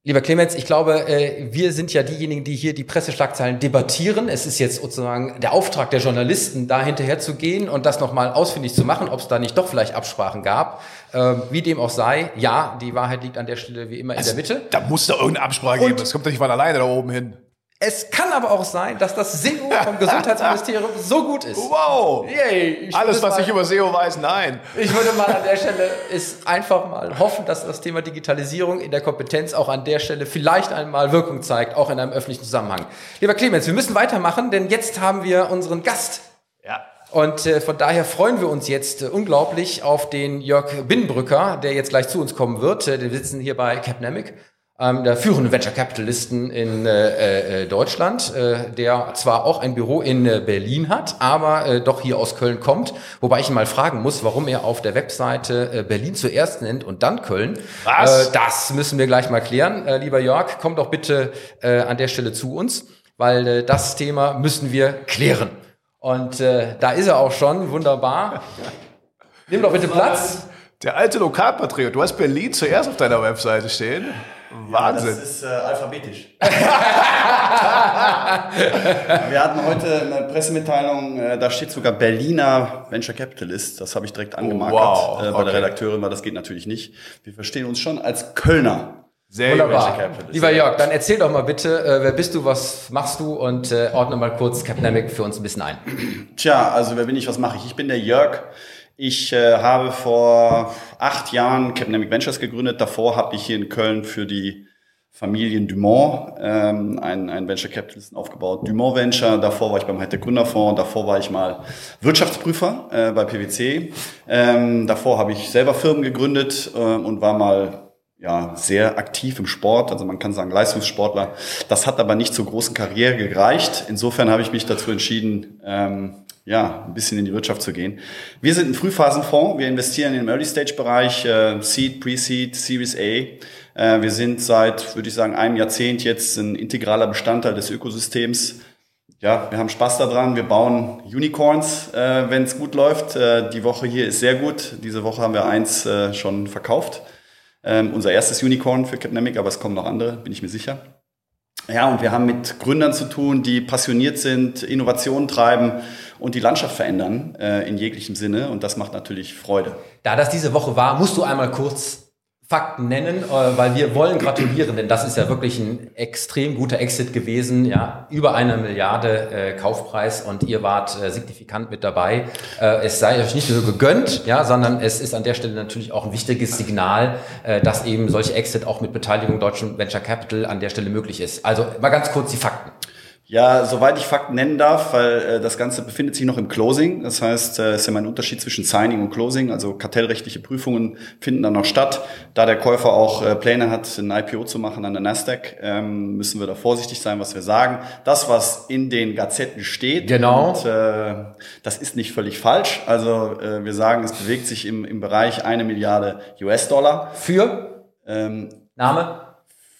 Lieber Clemens, ich glaube, äh, wir sind ja diejenigen, die hier die Presseschlagzeilen debattieren. Es ist jetzt sozusagen der Auftrag der Journalisten, da hinterher zu gehen und das nochmal ausfindig zu machen, ob es da nicht doch vielleicht Absprachen gab. Ähm, wie dem auch sei, ja, die Wahrheit liegt an der Stelle wie immer also, in der Mitte. Da muss da irgendeine Absprache und geben. Das kommt doch nicht von alleine da oben hin. Es kann aber auch sein, dass das SEO vom Gesundheitsministerium so gut ist. Wow! Yay, Alles, was mal, ich über SEO weiß, nein. Ich würde mal an der Stelle ist einfach mal hoffen, dass das Thema Digitalisierung in der Kompetenz auch an der Stelle vielleicht einmal Wirkung zeigt, auch in einem öffentlichen Zusammenhang. Lieber Clemens, wir müssen weitermachen, denn jetzt haben wir unseren Gast. Ja. Und äh, von daher freuen wir uns jetzt äh, unglaublich auf den Jörg Binnenbrücker, der jetzt gleich zu uns kommen wird. Äh, wir sitzen hier bei Capnamic ähm, der führende Venture Capitalisten in äh, äh, Deutschland, äh, der zwar auch ein Büro in äh, Berlin hat, aber äh, doch hier aus Köln kommt. Wobei ich ihn mal fragen muss, warum er auf der Webseite äh, Berlin zuerst nennt und dann Köln. Was? Äh, das müssen wir gleich mal klären. Äh, lieber Jörg, komm doch bitte äh, an der Stelle zu uns, weil äh, das Thema müssen wir klären. Und äh, da ist er auch schon, wunderbar. Nimm doch bitte Platz. Der alte Lokalpatriot, du hast Berlin zuerst auf deiner Webseite stehen. Wahnsinn. Ja, das ist äh, alphabetisch. wir hatten heute eine Pressemitteilung, äh, da steht sogar Berliner Venture Capitalist. Das habe ich direkt angemarkert oh, wow. äh, bei okay. der Redakteurin, weil das geht natürlich nicht. Wir verstehen uns schon als Kölner. Sehr Wunderbar. Lieber Jörg, dann erzähl doch mal bitte, äh, wer bist du, was machst du und äh, ordne mal kurz Capnamic für uns ein bisschen ein. Tja, also wer bin ich, was mache ich? Ich bin der Jörg. Ich äh, habe vor acht Jahren Capnamic Ventures gegründet. Davor habe ich hier in Köln für die Familien Dumont ähm, ein, ein Venture Capitalisten aufgebaut. Dumont Venture, davor war ich beim Hightech Gründerfonds, davor war ich mal Wirtschaftsprüfer äh, bei PwC. Ähm, davor habe ich selber Firmen gegründet äh, und war mal ja, sehr aktiv im Sport, also man kann sagen Leistungssportler. Das hat aber nicht zur großen Karriere gereicht. Insofern habe ich mich dazu entschieden, ähm, ja, ein bisschen in die Wirtschaft zu gehen. Wir sind ein Frühphasenfonds. Wir investieren im Early-Stage-Bereich, äh, Seed, Pre-Seed, Series A. Äh, wir sind seit, würde ich sagen, einem Jahrzehnt jetzt ein integraler Bestandteil des Ökosystems. Ja, wir haben Spaß daran. Wir bauen Unicorns, äh, wenn es gut läuft. Äh, die Woche hier ist sehr gut. Diese Woche haben wir eins äh, schon verkauft. Ähm, unser erstes Unicorn für Capnemic, aber es kommen noch andere, bin ich mir sicher. Ja, und wir haben mit Gründern zu tun, die passioniert sind, Innovationen treiben und die Landschaft verändern äh, in jeglichem Sinne. Und das macht natürlich Freude. Da das diese Woche war, musst du einmal kurz Fakten nennen, äh, weil wir wollen gratulieren, denn das ist ja wirklich ein extrem guter Exit gewesen, ja, über eine Milliarde äh, Kaufpreis und ihr wart äh, signifikant mit dabei. Äh, es sei euch nicht nur gegönnt, ja, sondern es ist an der Stelle natürlich auch ein wichtiges Signal, äh, dass eben solche Exit auch mit Beteiligung deutschen Venture Capital an der Stelle möglich ist. Also mal ganz kurz die Fakten. Ja, soweit ich Fakten nennen darf, weil äh, das Ganze befindet sich noch im Closing. Das heißt, äh, es ist ja ein Unterschied zwischen Signing und Closing. Also kartellrechtliche Prüfungen finden dann noch statt. Da der Käufer auch äh, Pläne hat, ein IPO zu machen an der Nasdaq, ähm, müssen wir da vorsichtig sein, was wir sagen. Das, was in den Gazetten steht, genau. Und, äh, das ist nicht völlig falsch. Also äh, wir sagen, es bewegt sich im, im Bereich eine Milliarde US-Dollar. Für? Ähm, Name?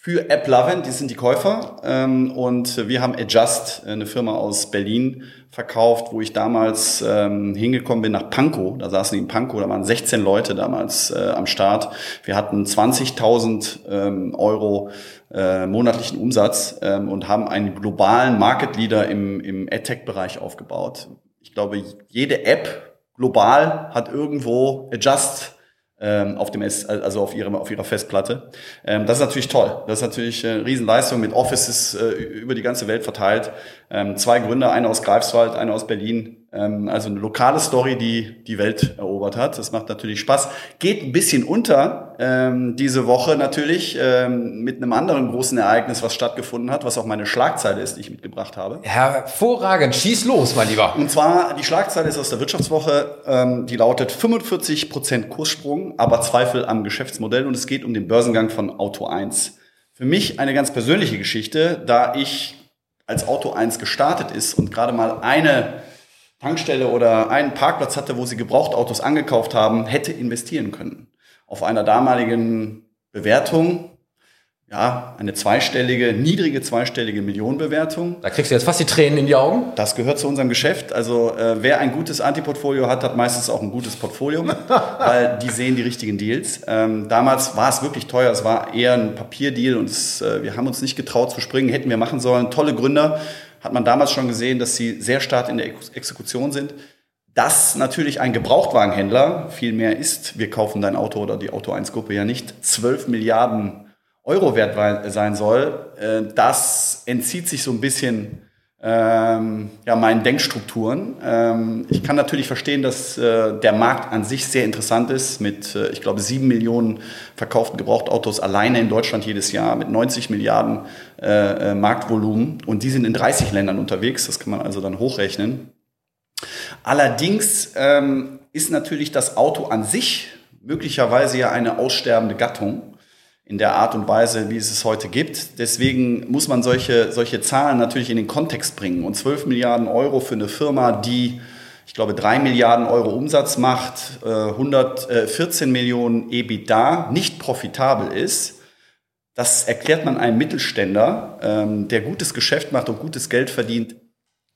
Für AppLovin, die sind die Käufer. Ähm, und wir haben Adjust, eine Firma aus Berlin, verkauft, wo ich damals ähm, hingekommen bin nach Pankow. Da saßen die in Pankow, da waren 16 Leute damals äh, am Start. Wir hatten 20.000 ähm, Euro äh, monatlichen Umsatz ähm, und haben einen globalen Market Leader im, im AdTech-Bereich aufgebaut. Ich glaube, jede App global hat irgendwo Adjust ähm, auf dem S, also auf ihrer auf ihrer Festplatte. Ähm, das ist natürlich toll. Das ist natürlich eine Riesenleistung mit Offices äh, über die ganze Welt verteilt. Ähm, zwei Gründer, einer aus Greifswald, einer aus Berlin. Ähm, also eine lokale Story, die die Welt erobert hat. Das macht natürlich Spaß. Geht ein bisschen unter ähm, diese Woche natürlich ähm, mit einem anderen großen Ereignis, was stattgefunden hat, was auch meine Schlagzeile ist, die ich mitgebracht habe. Hervorragend, schieß los, mein Lieber. Und zwar, die Schlagzeile ist aus der Wirtschaftswoche, ähm, die lautet 45 Prozent Kurssprung, aber Zweifel am Geschäftsmodell und es geht um den Börsengang von Auto 1. Für mich eine ganz persönliche Geschichte, da ich als Auto 1 gestartet ist und gerade mal eine Tankstelle oder einen Parkplatz hatte, wo sie Gebrauchtautos angekauft haben, hätte investieren können. Auf einer damaligen Bewertung ja, eine zweistellige, niedrige zweistellige Millionenbewertung. Da kriegst du jetzt fast die Tränen in die Augen. Das gehört zu unserem Geschäft. Also äh, wer ein gutes Antiportfolio hat, hat meistens auch ein gutes Portfolio, weil die sehen die richtigen Deals. Ähm, damals war es wirklich teuer. Es war eher ein Papierdeal und es, äh, wir haben uns nicht getraut zu springen. Hätten wir machen sollen. Tolle Gründer. Hat man damals schon gesehen, dass sie sehr stark in der Exekution sind. Dass natürlich ein Gebrauchtwagenhändler viel mehr ist. Wir kaufen dein Auto oder die Auto 1 Gruppe ja nicht. 12 Milliarden Euro wert sein soll, äh, das entzieht sich so ein bisschen ähm, ja, meinen Denkstrukturen. Ähm, ich kann natürlich verstehen, dass äh, der Markt an sich sehr interessant ist, mit, äh, ich glaube, sieben Millionen verkauften Gebrauchtautos alleine in Deutschland jedes Jahr, mit 90 Milliarden äh, äh, Marktvolumen. Und die sind in 30 Ländern unterwegs, das kann man also dann hochrechnen. Allerdings ähm, ist natürlich das Auto an sich möglicherweise ja eine aussterbende Gattung in der Art und Weise, wie es es heute gibt. Deswegen muss man solche, solche Zahlen natürlich in den Kontext bringen. Und 12 Milliarden Euro für eine Firma, die, ich glaube, 3 Milliarden Euro Umsatz macht, 114 äh, Millionen EBITDA, nicht profitabel ist, das erklärt man einem Mittelständler, ähm, der gutes Geschäft macht und gutes Geld verdient,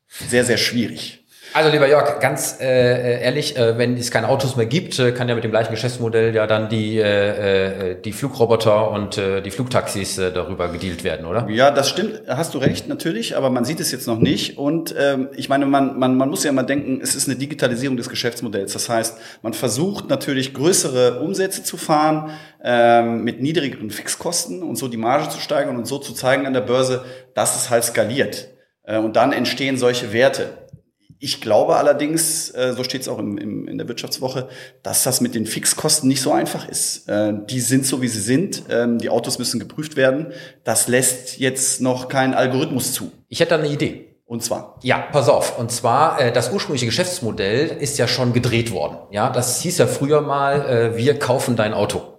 sehr, sehr schwierig. Also lieber Jörg, ganz äh, ehrlich, äh, wenn es keine Autos mehr gibt, äh, kann ja mit dem gleichen Geschäftsmodell ja dann die, äh, äh, die Flugroboter und äh, die Flugtaxis äh, darüber gedealt werden, oder? Ja, das stimmt, hast du recht, natürlich, aber man sieht es jetzt noch nicht. Und ähm, ich meine, man, man, man muss ja mal denken, es ist eine Digitalisierung des Geschäftsmodells. Das heißt, man versucht natürlich größere Umsätze zu fahren ähm, mit niedrigeren Fixkosten und so die Marge zu steigern und so zu zeigen an der Börse, dass es halt skaliert. Äh, und dann entstehen solche Werte. Ich glaube allerdings, äh, so steht es auch im, im, in der Wirtschaftswoche, dass das mit den Fixkosten nicht so einfach ist. Äh, die sind so, wie sie sind. Ähm, die Autos müssen geprüft werden. Das lässt jetzt noch kein Algorithmus zu. Ich hätte eine Idee. Und zwar? Ja, pass auf. Und zwar, äh, das ursprüngliche Geschäftsmodell ist ja schon gedreht worden. Ja, das hieß ja früher mal, äh, wir kaufen dein Auto.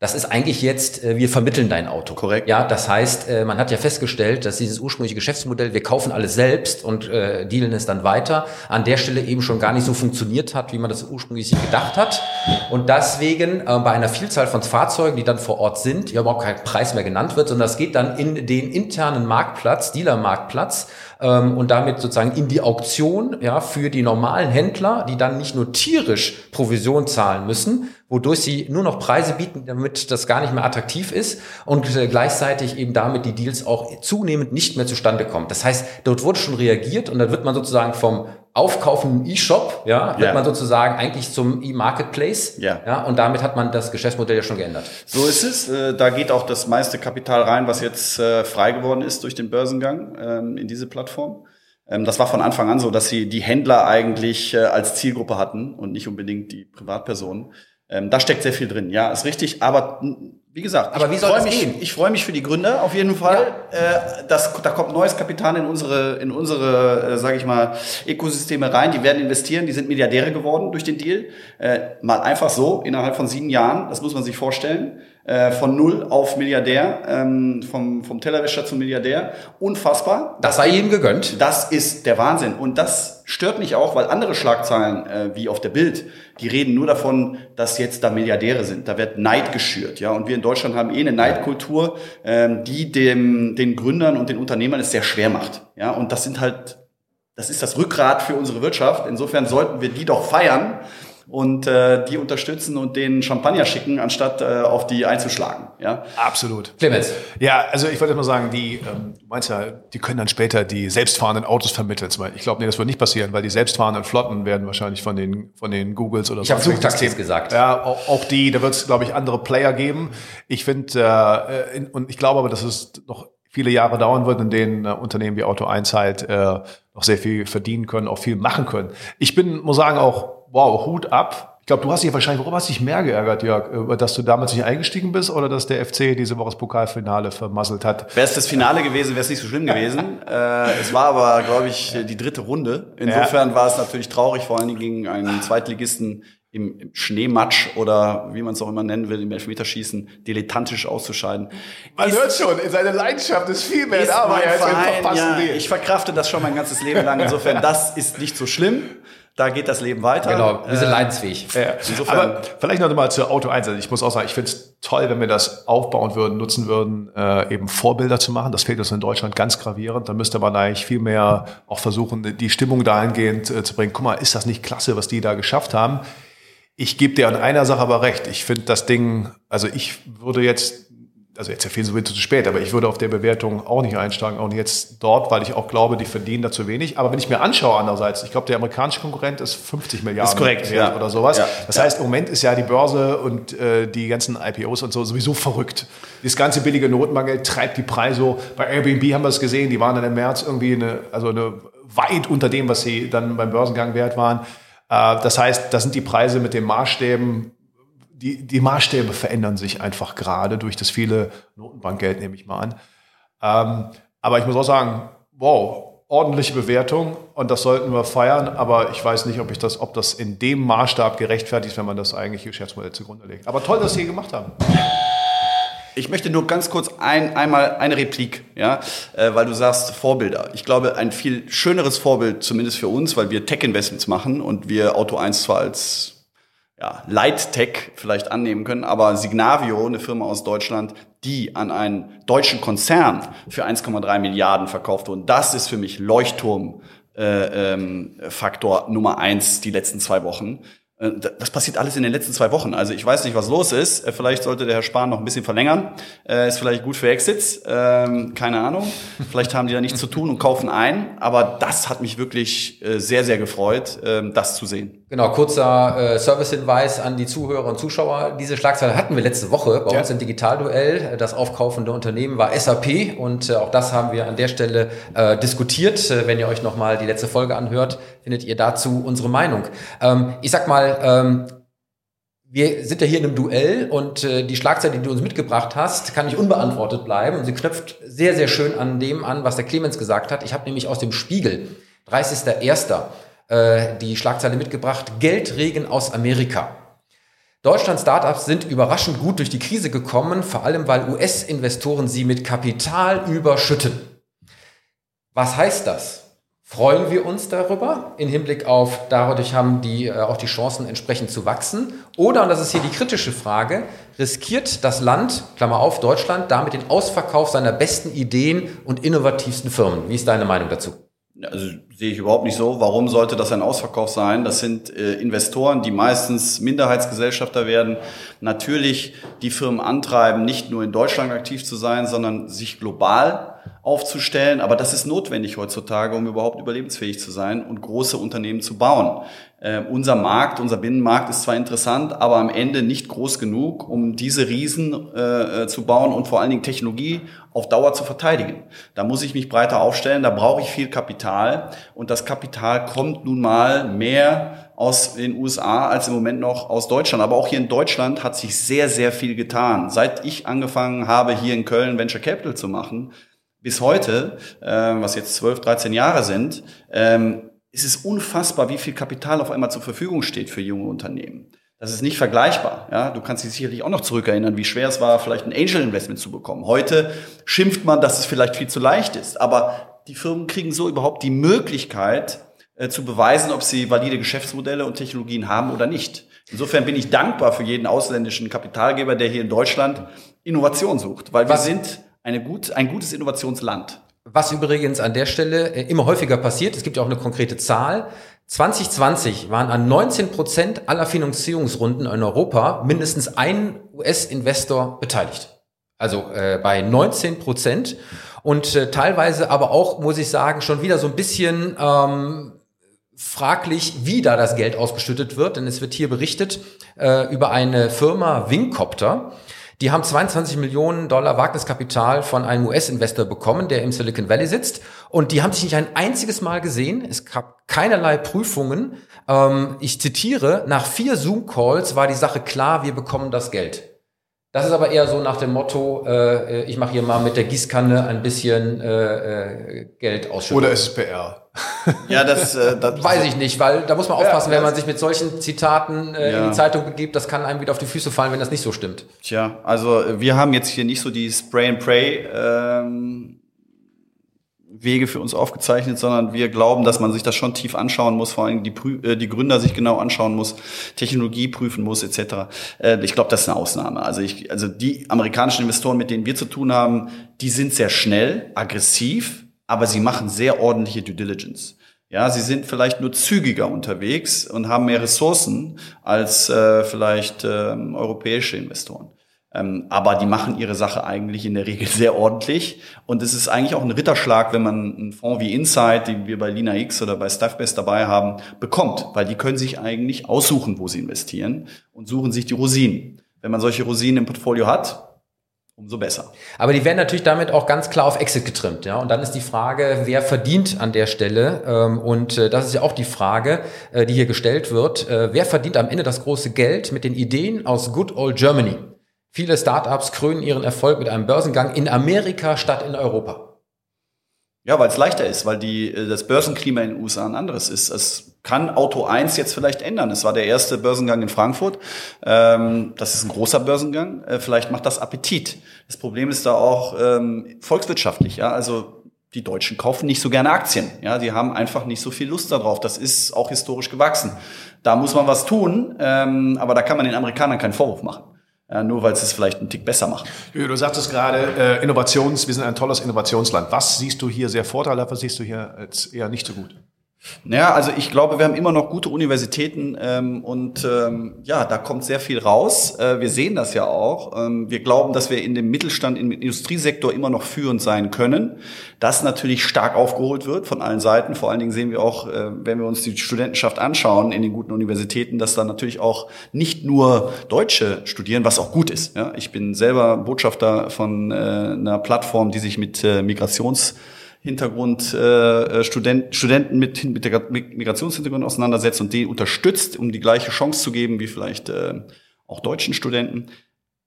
Das ist eigentlich jetzt, äh, wir vermitteln dein Auto. Korrekt. Ja, das heißt, äh, man hat ja festgestellt, dass dieses ursprüngliche Geschäftsmodell, wir kaufen alles selbst und äh, dealen es dann weiter, an der Stelle eben schon gar nicht so funktioniert hat, wie man das ursprünglich gedacht hat. Und deswegen äh, bei einer Vielzahl von Fahrzeugen, die dann vor Ort sind, ja überhaupt kein Preis mehr genannt wird, sondern das geht dann in den internen Marktplatz, Dealermarktplatz ähm, und damit sozusagen in die Auktion ja, für die normalen Händler, die dann nicht nur tierisch Provision zahlen müssen, wodurch sie nur noch Preise bieten, damit das gar nicht mehr attraktiv ist und äh, gleichzeitig eben damit die Deals auch zunehmend nicht mehr zustande kommen. Das heißt, dort wurde schon reagiert und dann wird man sozusagen vom Aufkaufen E-Shop, ja, wird ja. man sozusagen eigentlich zum E-Marketplace. Ja. ja. Und damit hat man das Geschäftsmodell ja schon geändert. So ist es. Äh, da geht auch das meiste Kapital rein, was jetzt äh, frei geworden ist durch den Börsengang ähm, in diese Plattform. Ähm, das war von Anfang an so, dass sie die Händler eigentlich als Zielgruppe hatten und nicht unbedingt die Privatpersonen. Ähm, da steckt sehr viel drin, ja, ist richtig. Aber wie gesagt, aber wie soll das mich, gehen? Ich freue mich für die Gründer auf jeden Fall. Ja. Äh, das, da kommt neues Kapital in unsere, in unsere, äh, sage ich mal, Ökosysteme rein. Die werden investieren. Die sind Milliardäre geworden durch den Deal. Äh, mal einfach so innerhalb von sieben Jahren. Das muss man sich vorstellen. Äh, von null auf Milliardär, ähm, vom, vom Tellerwäscher zum Milliardär. Unfassbar. Das sei ihm gegönnt. Das ist der Wahnsinn. Und das stört mich auch, weil andere Schlagzeilen, äh, wie auf der Bild, die reden nur davon, dass jetzt da Milliardäre sind. Da wird Neid geschürt. Ja, und wir in Deutschland haben eh eine Neidkultur, ähm, die dem, den Gründern und den Unternehmern es sehr schwer macht. Ja, und das sind halt, das ist das Rückgrat für unsere Wirtschaft. Insofern sollten wir die doch feiern und äh, die unterstützen und den Champagner schicken, anstatt äh, auf die einzuschlagen. Ja? Absolut. Clemens. Ja, also ich wollte mal sagen, die, ähm, du meinst ja, die können dann später die selbstfahrenden Autos vermitteln. Ich glaube, nee, das wird nicht passieren, weil die selbstfahrenden Flotten werden wahrscheinlich von den, von den Googles oder so. Ich habe Flugtaxis gesagt. Ja, auch, auch die, da wird es, glaube ich, andere Player geben. Ich finde, äh, und ich glaube aber, dass es noch viele Jahre dauern wird, in denen äh, Unternehmen wie Auto 1 halt äh, noch sehr viel verdienen können, auch viel machen können. Ich bin, muss sagen, auch, wow, Hut ab. Ich glaube, du hast dich wahrscheinlich, worauf hast du dich mehr geärgert, Jörg? Dass du damals nicht eingestiegen bist oder dass der FC diese Woche das Pokalfinale vermasselt hat? Wäre es das Finale gewesen, wäre es nicht so schlimm gewesen. äh, es war aber, glaube ich, die dritte Runde. Insofern ja. war es natürlich traurig, vor allen Dingen gegen einen Zweitligisten im, im Schneematsch oder wie man es auch immer nennen will, im Elfmeterschießen dilettantisch auszuscheiden. Man ist, hört schon, seine Leidenschaft ist viel mehr da, aber er ja, Ich verkrafte das schon mein ganzes Leben lang. Insofern, das ist nicht so schlimm. Da geht das Leben weiter. Genau, wir sind äh, leidensfähig. Ja. Insofern, aber vielleicht noch mal zur Auto 1. Also ich muss auch sagen, ich finde es toll, wenn wir das aufbauen würden, nutzen würden, äh, eben Vorbilder zu machen. Das fehlt uns in Deutschland ganz gravierend. Da müsste man eigentlich viel mehr auch versuchen, die Stimmung dahingehend äh, zu bringen. Guck mal, ist das nicht klasse, was die da geschafft haben? Ich gebe dir an einer Sache aber recht. Ich finde das Ding, also ich würde jetzt, also jetzt viel sowieso zu spät, aber ich würde auf der Bewertung auch nicht einsteigen, auch nicht jetzt dort, weil ich auch glaube, die verdienen da zu wenig. Aber wenn ich mir anschaue andererseits, ich glaube, der amerikanische Konkurrent ist 50 Milliarden ist korrekt, ja. oder sowas. Ja. Das heißt, im Moment ist ja die Börse und äh, die ganzen IPOs und so sowieso verrückt. Das ganze billige Notenbankgeld treibt die Preise so. Bei Airbnb haben wir es gesehen, die waren dann im März irgendwie eine, also eine weit unter dem, was sie dann beim Börsengang wert waren. Äh, das heißt, da sind die Preise mit den Maßstäben, die, die Maßstäbe verändern sich einfach gerade durch das viele Notenbankgeld, nehme ich mal an. Ähm, aber ich muss auch sagen, wow, ordentliche Bewertung und das sollten wir feiern, aber ich weiß nicht, ob ich das, ob das in dem Maßstab gerechtfertigt ist, wenn man das eigentliche Geschäftsmodell zugrunde legt. Aber toll, dass Sie gemacht haben. Ich möchte nur ganz kurz ein, einmal eine Replik, ja, äh, weil du sagst Vorbilder. Ich glaube, ein viel schöneres Vorbild, zumindest für uns, weil wir Tech-Investments machen und wir Auto 1 zwar als ja, Light-Tech vielleicht annehmen können, aber Signavio, eine Firma aus Deutschland, die an einen deutschen Konzern für 1,3 Milliarden verkauft wurden, das ist für mich Leuchtturm. Äh, ähm, Faktor Nummer eins die letzten zwei Wochen. Äh, das passiert alles in den letzten zwei Wochen. Also ich weiß nicht, was los ist. Äh, vielleicht sollte der Herr Spahn noch ein bisschen verlängern. Äh, ist vielleicht gut für Exits. Ähm, keine Ahnung. Vielleicht haben die da nichts zu tun und kaufen ein. Aber das hat mich wirklich sehr, sehr gefreut, ähm, das zu sehen. Genau, kurzer äh, Servicehinweis an die Zuhörer und Zuschauer. Diese Schlagzeile hatten wir letzte Woche bei ja. uns im Digitalduell. Das aufkaufende Unternehmen war SAP und äh, auch das haben wir an der Stelle äh, diskutiert. Äh, wenn ihr euch nochmal die letzte Folge anhört, findet ihr dazu unsere Meinung. Ähm, ich sag mal, ähm, wir sind ja hier in einem Duell und äh, die Schlagzeile, die du uns mitgebracht hast, kann nicht unbeantwortet bleiben. Und sie knüpft sehr, sehr schön an dem an, was der Clemens gesagt hat. Ich habe nämlich aus dem Spiegel, 30.01., äh, die Schlagzeile mitgebracht, Geldregen aus Amerika. Deutschlands Startups sind überraschend gut durch die Krise gekommen, vor allem weil US-Investoren sie mit Kapital überschütten. Was heißt das? freuen wir uns darüber im Hinblick auf, dadurch haben die äh, auch die Chancen entsprechend zu wachsen. Oder, und das ist hier die kritische Frage, riskiert das Land, Klammer auf, Deutschland, damit den Ausverkauf seiner besten Ideen und innovativsten Firmen? Wie ist deine Meinung dazu? Also sehe ich überhaupt nicht so. Warum sollte das ein Ausverkauf sein? Das sind äh, Investoren, die meistens Minderheitsgesellschafter werden, natürlich die Firmen antreiben, nicht nur in Deutschland aktiv zu sein, sondern sich global aufzustellen. Aber das ist notwendig heutzutage, um überhaupt überlebensfähig zu sein und große Unternehmen zu bauen. Äh, unser Markt, unser Binnenmarkt ist zwar interessant, aber am Ende nicht groß genug, um diese Riesen äh, äh, zu bauen und vor allen Dingen Technologie auf Dauer zu verteidigen. Da muss ich mich breiter aufstellen, da brauche ich viel Kapital und das Kapital kommt nun mal mehr aus den USA als im Moment noch aus Deutschland. Aber auch hier in Deutschland hat sich sehr, sehr viel getan. Seit ich angefangen habe, hier in Köln Venture Capital zu machen, bis heute, äh, was jetzt 12, 13 Jahre sind, ähm, ist es unfassbar, wie viel Kapital auf einmal zur Verfügung steht für junge Unternehmen. Das ist nicht vergleichbar. Ja, du kannst dich sicherlich auch noch zurückerinnern, wie schwer es war, vielleicht ein Angel Investment zu bekommen. Heute schimpft man, dass es vielleicht viel zu leicht ist, aber die Firmen kriegen so überhaupt die Möglichkeit äh, zu beweisen, ob sie valide Geschäftsmodelle und Technologien haben oder nicht. Insofern bin ich dankbar für jeden ausländischen Kapitalgeber, der hier in Deutschland Innovation sucht, weil Was? wir sind eine gut, ein gutes Innovationsland. Was übrigens an der Stelle äh, immer häufiger passiert, es gibt ja auch eine konkrete Zahl. 2020 waren an 19 Prozent aller Finanzierungsrunden in Europa mindestens ein US-Investor beteiligt. Also äh, bei 19 Prozent. Und äh, teilweise aber auch, muss ich sagen, schon wieder so ein bisschen ähm, fraglich, wie da das Geld ausgeschüttet wird. Denn es wird hier berichtet äh, über eine Firma Wingcopter Die haben 22 Millionen Dollar Wagniskapital von einem US-Investor bekommen, der im Silicon Valley sitzt. Und die haben sich nicht ein einziges Mal gesehen. Es gab keinerlei Prüfungen. Ähm, ich zitiere, nach vier Zoom-Calls war die Sache klar, wir bekommen das Geld. Das ist aber eher so nach dem Motto, äh, ich mache hier mal mit der Gießkanne ein bisschen äh, äh Geld ausschütten. Oder ist es PR? Ja, das, äh, das weiß ich nicht, weil da muss man aufpassen, ja, wenn man sich mit solchen Zitaten äh, ja. in die Zeitung begibt, das kann einem wieder auf die Füße fallen, wenn das nicht so stimmt. Tja, also wir haben jetzt hier nicht so die Spray and Pray ähm, Wege für uns aufgezeichnet, sondern wir glauben, dass man sich das schon tief anschauen muss, vor allem die, Prü äh, die Gründer sich genau anschauen muss, Technologie prüfen muss, etc. Äh, ich glaube, das ist eine Ausnahme. Also, ich, also die amerikanischen Investoren, mit denen wir zu tun haben, die sind sehr schnell, aggressiv, aber sie machen sehr ordentliche Due Diligence. Ja, sie sind vielleicht nur zügiger unterwegs und haben mehr Ressourcen als äh, vielleicht äh, europäische Investoren. Ähm, aber die machen ihre Sache eigentlich in der Regel sehr ordentlich. Und es ist eigentlich auch ein Ritterschlag, wenn man einen Fonds wie Insight, den wir bei Lina X oder bei Staffbest dabei haben, bekommt. Weil die können sich eigentlich aussuchen, wo sie investieren und suchen sich die Rosinen. Wenn man solche Rosinen im Portfolio hat, umso besser. Aber die werden natürlich damit auch ganz klar auf Exit getrimmt, ja. Und dann ist die Frage, wer verdient an der Stelle? Ähm, und äh, das ist ja auch die Frage, äh, die hier gestellt wird. Äh, wer verdient am Ende das große Geld mit den Ideen aus Good Old Germany? Viele Startups krönen ihren Erfolg mit einem Börsengang in Amerika statt in Europa. Ja, weil es leichter ist, weil die, das Börsenklima in den USA ein anderes ist. Es kann Auto 1 jetzt vielleicht ändern. Es war der erste Börsengang in Frankfurt. Ähm, das ist ein großer Börsengang. Äh, vielleicht macht das Appetit. Das Problem ist da auch ähm, volkswirtschaftlich. Ja, also die Deutschen kaufen nicht so gerne Aktien. Ja, die haben einfach nicht so viel Lust darauf. Das ist auch historisch gewachsen. Da muss man was tun, ähm, aber da kann man den Amerikanern keinen Vorwurf machen. Ja, nur weil sie es vielleicht einen Tick besser machen. Du sagtest gerade, äh, Innovations, wir sind ein tolles Innovationsland. Was siehst du hier sehr vorteilhaft, was siehst du hier jetzt eher nicht so gut? Naja, also ich glaube, wir haben immer noch gute Universitäten ähm, und ähm, ja, da kommt sehr viel raus. Äh, wir sehen das ja auch. Ähm, wir glauben, dass wir in dem Mittelstand, im Industriesektor immer noch führend sein können. Das natürlich stark aufgeholt wird von allen Seiten. Vor allen Dingen sehen wir auch, äh, wenn wir uns die Studentenschaft anschauen in den guten Universitäten, dass da natürlich auch nicht nur Deutsche studieren, was auch gut ist. Ja? Ich bin selber Botschafter von äh, einer Plattform, die sich mit äh, Migrations Hintergrund äh, Student, Studenten mit, mit der Migrationshintergrund auseinandersetzt und die unterstützt, um die gleiche Chance zu geben wie vielleicht äh, auch deutschen Studenten.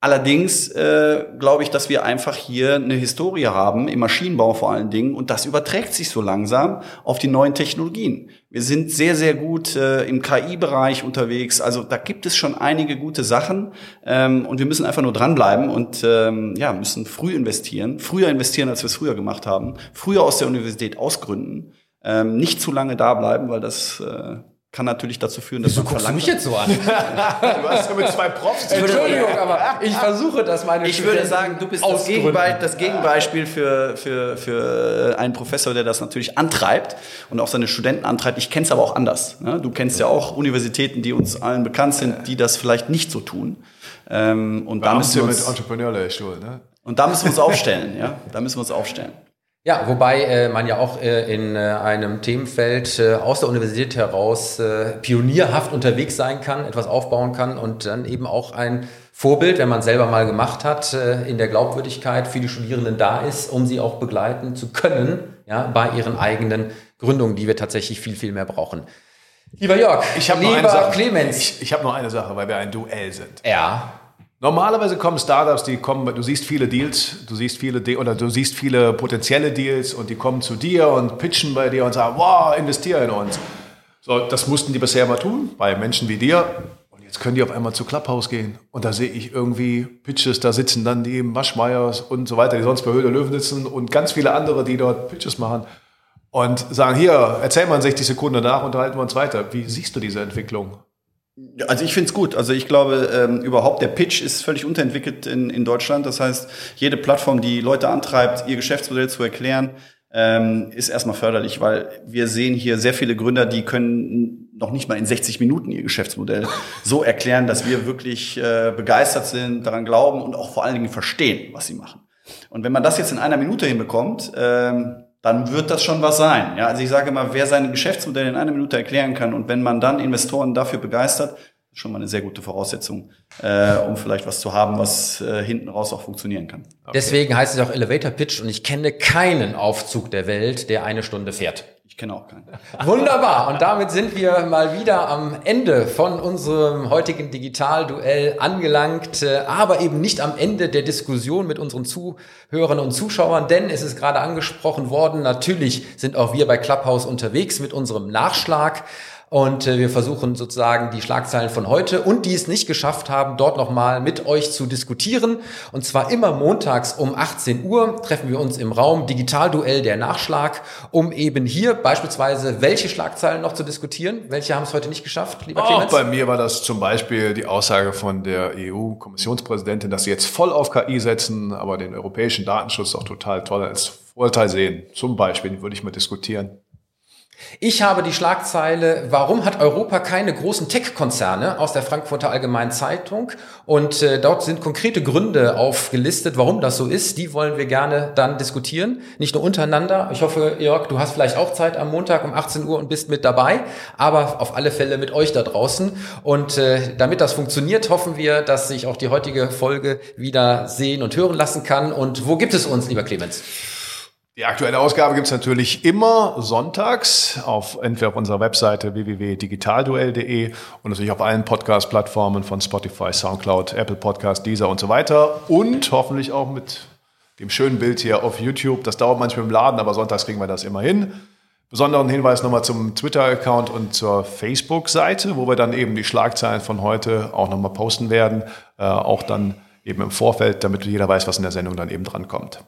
Allerdings äh, glaube ich, dass wir einfach hier eine Historie haben, im Maschinenbau vor allen Dingen, und das überträgt sich so langsam auf die neuen Technologien. Wir sind sehr, sehr gut äh, im KI-Bereich unterwegs. Also da gibt es schon einige gute Sachen ähm, und wir müssen einfach nur dranbleiben und ähm, ja, müssen früh investieren, früher investieren, als wir es früher gemacht haben, früher aus der Universität ausgründen, ähm, nicht zu lange da bleiben, weil das äh, kann natürlich dazu führen, dass Wieso man verlangt. mich jetzt so an? du hast ja mit zwei Profs. Entschuldigung, aber ich versuche, dass meine Ich würde sagen, du bist das, Gegenbe das Gegenbeispiel für, für, für einen Professor, der das natürlich antreibt und auch seine Studenten antreibt. Ich kenne es aber auch anders. Ne? Du kennst ja auch Universitäten, die uns allen bekannt sind, die das vielleicht nicht so tun. Ähm, und da müssen wir uns, mit ne? Und da müssen wir uns aufstellen, ja. Da müssen wir uns aufstellen. Ja, wobei äh, man ja auch äh, in äh, einem Themenfeld äh, aus der Universität heraus äh, pionierhaft unterwegs sein kann, etwas aufbauen kann und dann eben auch ein Vorbild, wenn man selber mal gemacht hat, äh, in der Glaubwürdigkeit für die Studierenden da ist, um sie auch begleiten zu können, ja, bei ihren eigenen Gründungen, die wir tatsächlich viel, viel mehr brauchen. Lieber Jörg, ich habe noch eine Sache. Clemens. Ich, ich habe noch eine Sache, weil wir ein Duell sind. Ja. Normalerweise kommen Startups, die kommen, du siehst viele Deals, du siehst viele De oder du siehst viele potenzielle Deals und die kommen zu dir und pitchen bei dir und sagen, wow, investiere in uns. So, das mussten die bisher mal tun, bei Menschen wie dir. Und jetzt können die auf einmal zu Clubhouse gehen. Und da sehe ich irgendwie Pitches, da sitzen dann die Waschmeiers und so weiter, die sonst bei Höhle Löwen sitzen und ganz viele andere, die dort Pitches machen und sagen, hier, erzähl mal in 60 Sekunden nach, unterhalten wir uns weiter. Wie siehst du diese Entwicklung? Also ich finde es gut. Also ich glaube, ähm, überhaupt der Pitch ist völlig unterentwickelt in, in Deutschland. Das heißt, jede Plattform, die Leute antreibt, ihr Geschäftsmodell zu erklären, ähm, ist erstmal förderlich, weil wir sehen hier sehr viele Gründer, die können noch nicht mal in 60 Minuten ihr Geschäftsmodell so erklären, dass wir wirklich äh, begeistert sind, daran glauben und auch vor allen Dingen verstehen, was sie machen. Und wenn man das jetzt in einer Minute hinbekommt, ähm, dann wird das schon was sein. Ja, also ich sage immer, wer sein Geschäftsmodell in einer Minute erklären kann und wenn man dann Investoren dafür begeistert, schon mal eine sehr gute Voraussetzung, äh, um vielleicht was zu haben, was äh, hinten raus auch funktionieren kann. Okay. Deswegen heißt es auch Elevator Pitch und ich kenne keinen Aufzug der Welt, der eine Stunde fährt. Ich kenne auch keinen. Wunderbar. Und damit sind wir mal wieder am Ende von unserem heutigen Digitalduell angelangt, äh, aber eben nicht am Ende der Diskussion mit unseren Zuhörern und Zuschauern, denn es ist gerade angesprochen worden, natürlich sind auch wir bei Clubhouse unterwegs mit unserem Nachschlag. Und äh, wir versuchen sozusagen die Schlagzeilen von heute und die es nicht geschafft haben, dort nochmal mit euch zu diskutieren. Und zwar immer montags um 18 Uhr treffen wir uns im Raum Digitalduell der Nachschlag, um eben hier beispielsweise welche Schlagzeilen noch zu diskutieren. Welche haben es heute nicht geschafft, lieber Clemens? Auch bei mir war das zum Beispiel die Aussage von der EU-Kommissionspräsidentin, dass sie jetzt voll auf KI setzen, aber den europäischen Datenschutz auch total toll als Vorteil sehen. Zum Beispiel würde ich mal diskutieren. Ich habe die Schlagzeile, warum hat Europa keine großen Tech-Konzerne aus der Frankfurter Allgemeinen Zeitung? Und äh, dort sind konkrete Gründe aufgelistet, warum das so ist. Die wollen wir gerne dann diskutieren, nicht nur untereinander. Ich hoffe, Jörg, du hast vielleicht auch Zeit am Montag um 18 Uhr und bist mit dabei, aber auf alle Fälle mit euch da draußen. Und äh, damit das funktioniert, hoffen wir, dass sich auch die heutige Folge wieder sehen und hören lassen kann. Und wo gibt es uns, lieber Clemens? Die aktuelle Ausgabe gibt es natürlich immer sonntags auf entweder auf unserer Webseite www.digitalduell.de und natürlich auf allen Podcast-Plattformen von Spotify, Soundcloud, Apple Podcast, Deezer und so weiter und hoffentlich auch mit dem schönen Bild hier auf YouTube. Das dauert manchmal im Laden, aber sonntags kriegen wir das immer hin. Besonderen Hinweis nochmal zum Twitter-Account und zur Facebook-Seite, wo wir dann eben die Schlagzeilen von heute auch nochmal posten werden, äh, auch dann eben im Vorfeld, damit jeder weiß, was in der Sendung dann eben drankommt.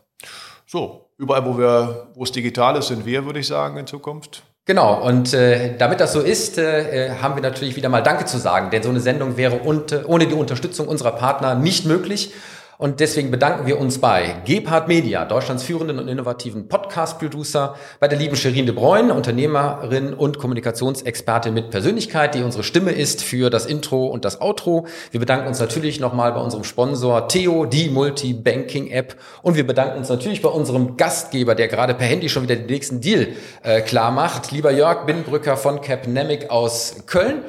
So, überall, wo wir, wo es digital ist, sind wir, würde ich sagen, in Zukunft. Genau, und äh, damit das so ist, äh, haben wir natürlich wieder mal Danke zu sagen, denn so eine Sendung wäre ohne die Unterstützung unserer Partner nicht möglich. Und deswegen bedanken wir uns bei Gebhard Media, Deutschlands führenden und innovativen Podcast-Producer, bei der lieben Sherin de Bruyne, Unternehmerin und Kommunikationsexpertin mit Persönlichkeit, die unsere Stimme ist für das Intro und das Outro. Wir bedanken uns natürlich nochmal bei unserem Sponsor Theo, die Multi-Banking-App. Und wir bedanken uns natürlich bei unserem Gastgeber, der gerade per Handy schon wieder den nächsten Deal äh, klar macht. Lieber Jörg Binnenbrücker von Capnemic aus Köln.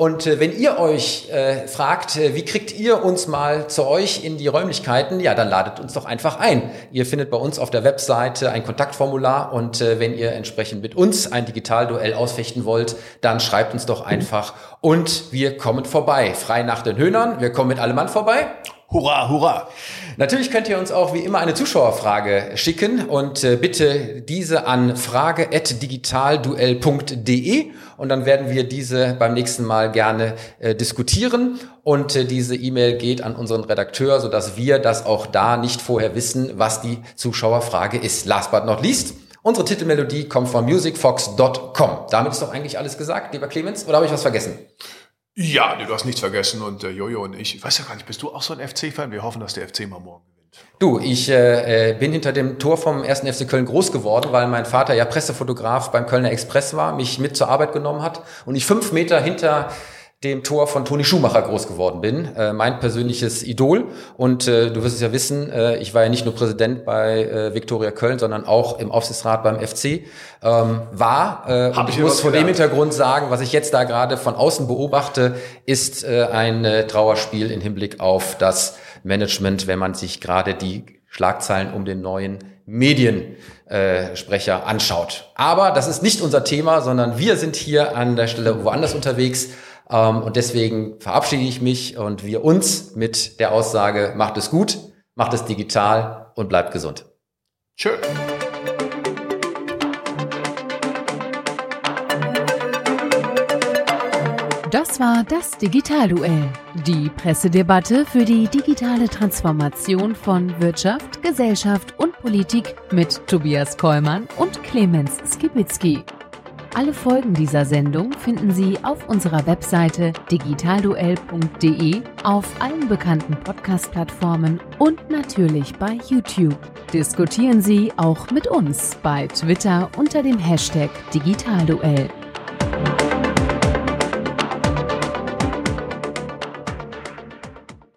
Und äh, wenn ihr euch äh, fragt, äh, wie kriegt ihr uns mal zu euch in die Räumlichkeiten, ja, dann ladet uns doch einfach ein. Ihr findet bei uns auf der Webseite ein Kontaktformular und äh, wenn ihr entsprechend mit uns ein Digitalduell ausfechten wollt, dann schreibt uns doch einfach und wir kommen vorbei. Frei nach den Höhnern, wir kommen mit allem Mann vorbei. Hurra, hurra! Natürlich könnt ihr uns auch wie immer eine Zuschauerfrage schicken und äh, bitte diese an frage.digitalduell.de und dann werden wir diese beim nächsten Mal gerne äh, diskutieren und äh, diese E-Mail geht an unseren Redakteur, sodass wir das auch da nicht vorher wissen, was die Zuschauerfrage ist. Last but not least, unsere Titelmelodie kommt von musicfox.com. Damit ist doch eigentlich alles gesagt, lieber Clemens, oder habe ich was vergessen? Ja, du hast nichts vergessen und äh, Jojo und ich, ich weiß ja gar nicht, bist du auch so ein FC-Fan? Wir hoffen, dass der FC mal morgen gewinnt. Du, ich äh, bin hinter dem Tor vom 1. FC Köln groß geworden, weil mein Vater ja Pressefotograf beim Kölner Express war, mich mit zur Arbeit genommen hat und ich fünf Meter hinter dem Tor von Toni Schumacher groß geworden bin, äh, mein persönliches Idol. Und äh, du wirst es ja wissen, äh, ich war ja nicht nur Präsident bei äh, Viktoria Köln, sondern auch im Aufsichtsrat beim FC. Ähm, war, äh, und ich, ich muss vor dem Hintergrund sagen, was ich jetzt da gerade von außen beobachte, ist äh, ein äh, Trauerspiel im Hinblick auf das Management, wenn man sich gerade die Schlagzeilen um den neuen Mediensprecher äh, anschaut. Aber das ist nicht unser Thema, sondern wir sind hier an der Stelle woanders unterwegs. Ähm, und deswegen verabschiede ich mich und wir uns mit der Aussage, macht es gut, macht es digital und bleibt gesund. Tschö. Das war das Digitalduell, die Pressedebatte für die digitale Transformation von Wirtschaft, Gesellschaft und Politik mit Tobias Kollmann und Clemens Skibitzky. Alle Folgen dieser Sendung finden Sie auf unserer Webseite digitalduell.de, auf allen bekannten Podcast-Plattformen und natürlich bei YouTube. Diskutieren Sie auch mit uns bei Twitter unter dem Hashtag Digitalduell.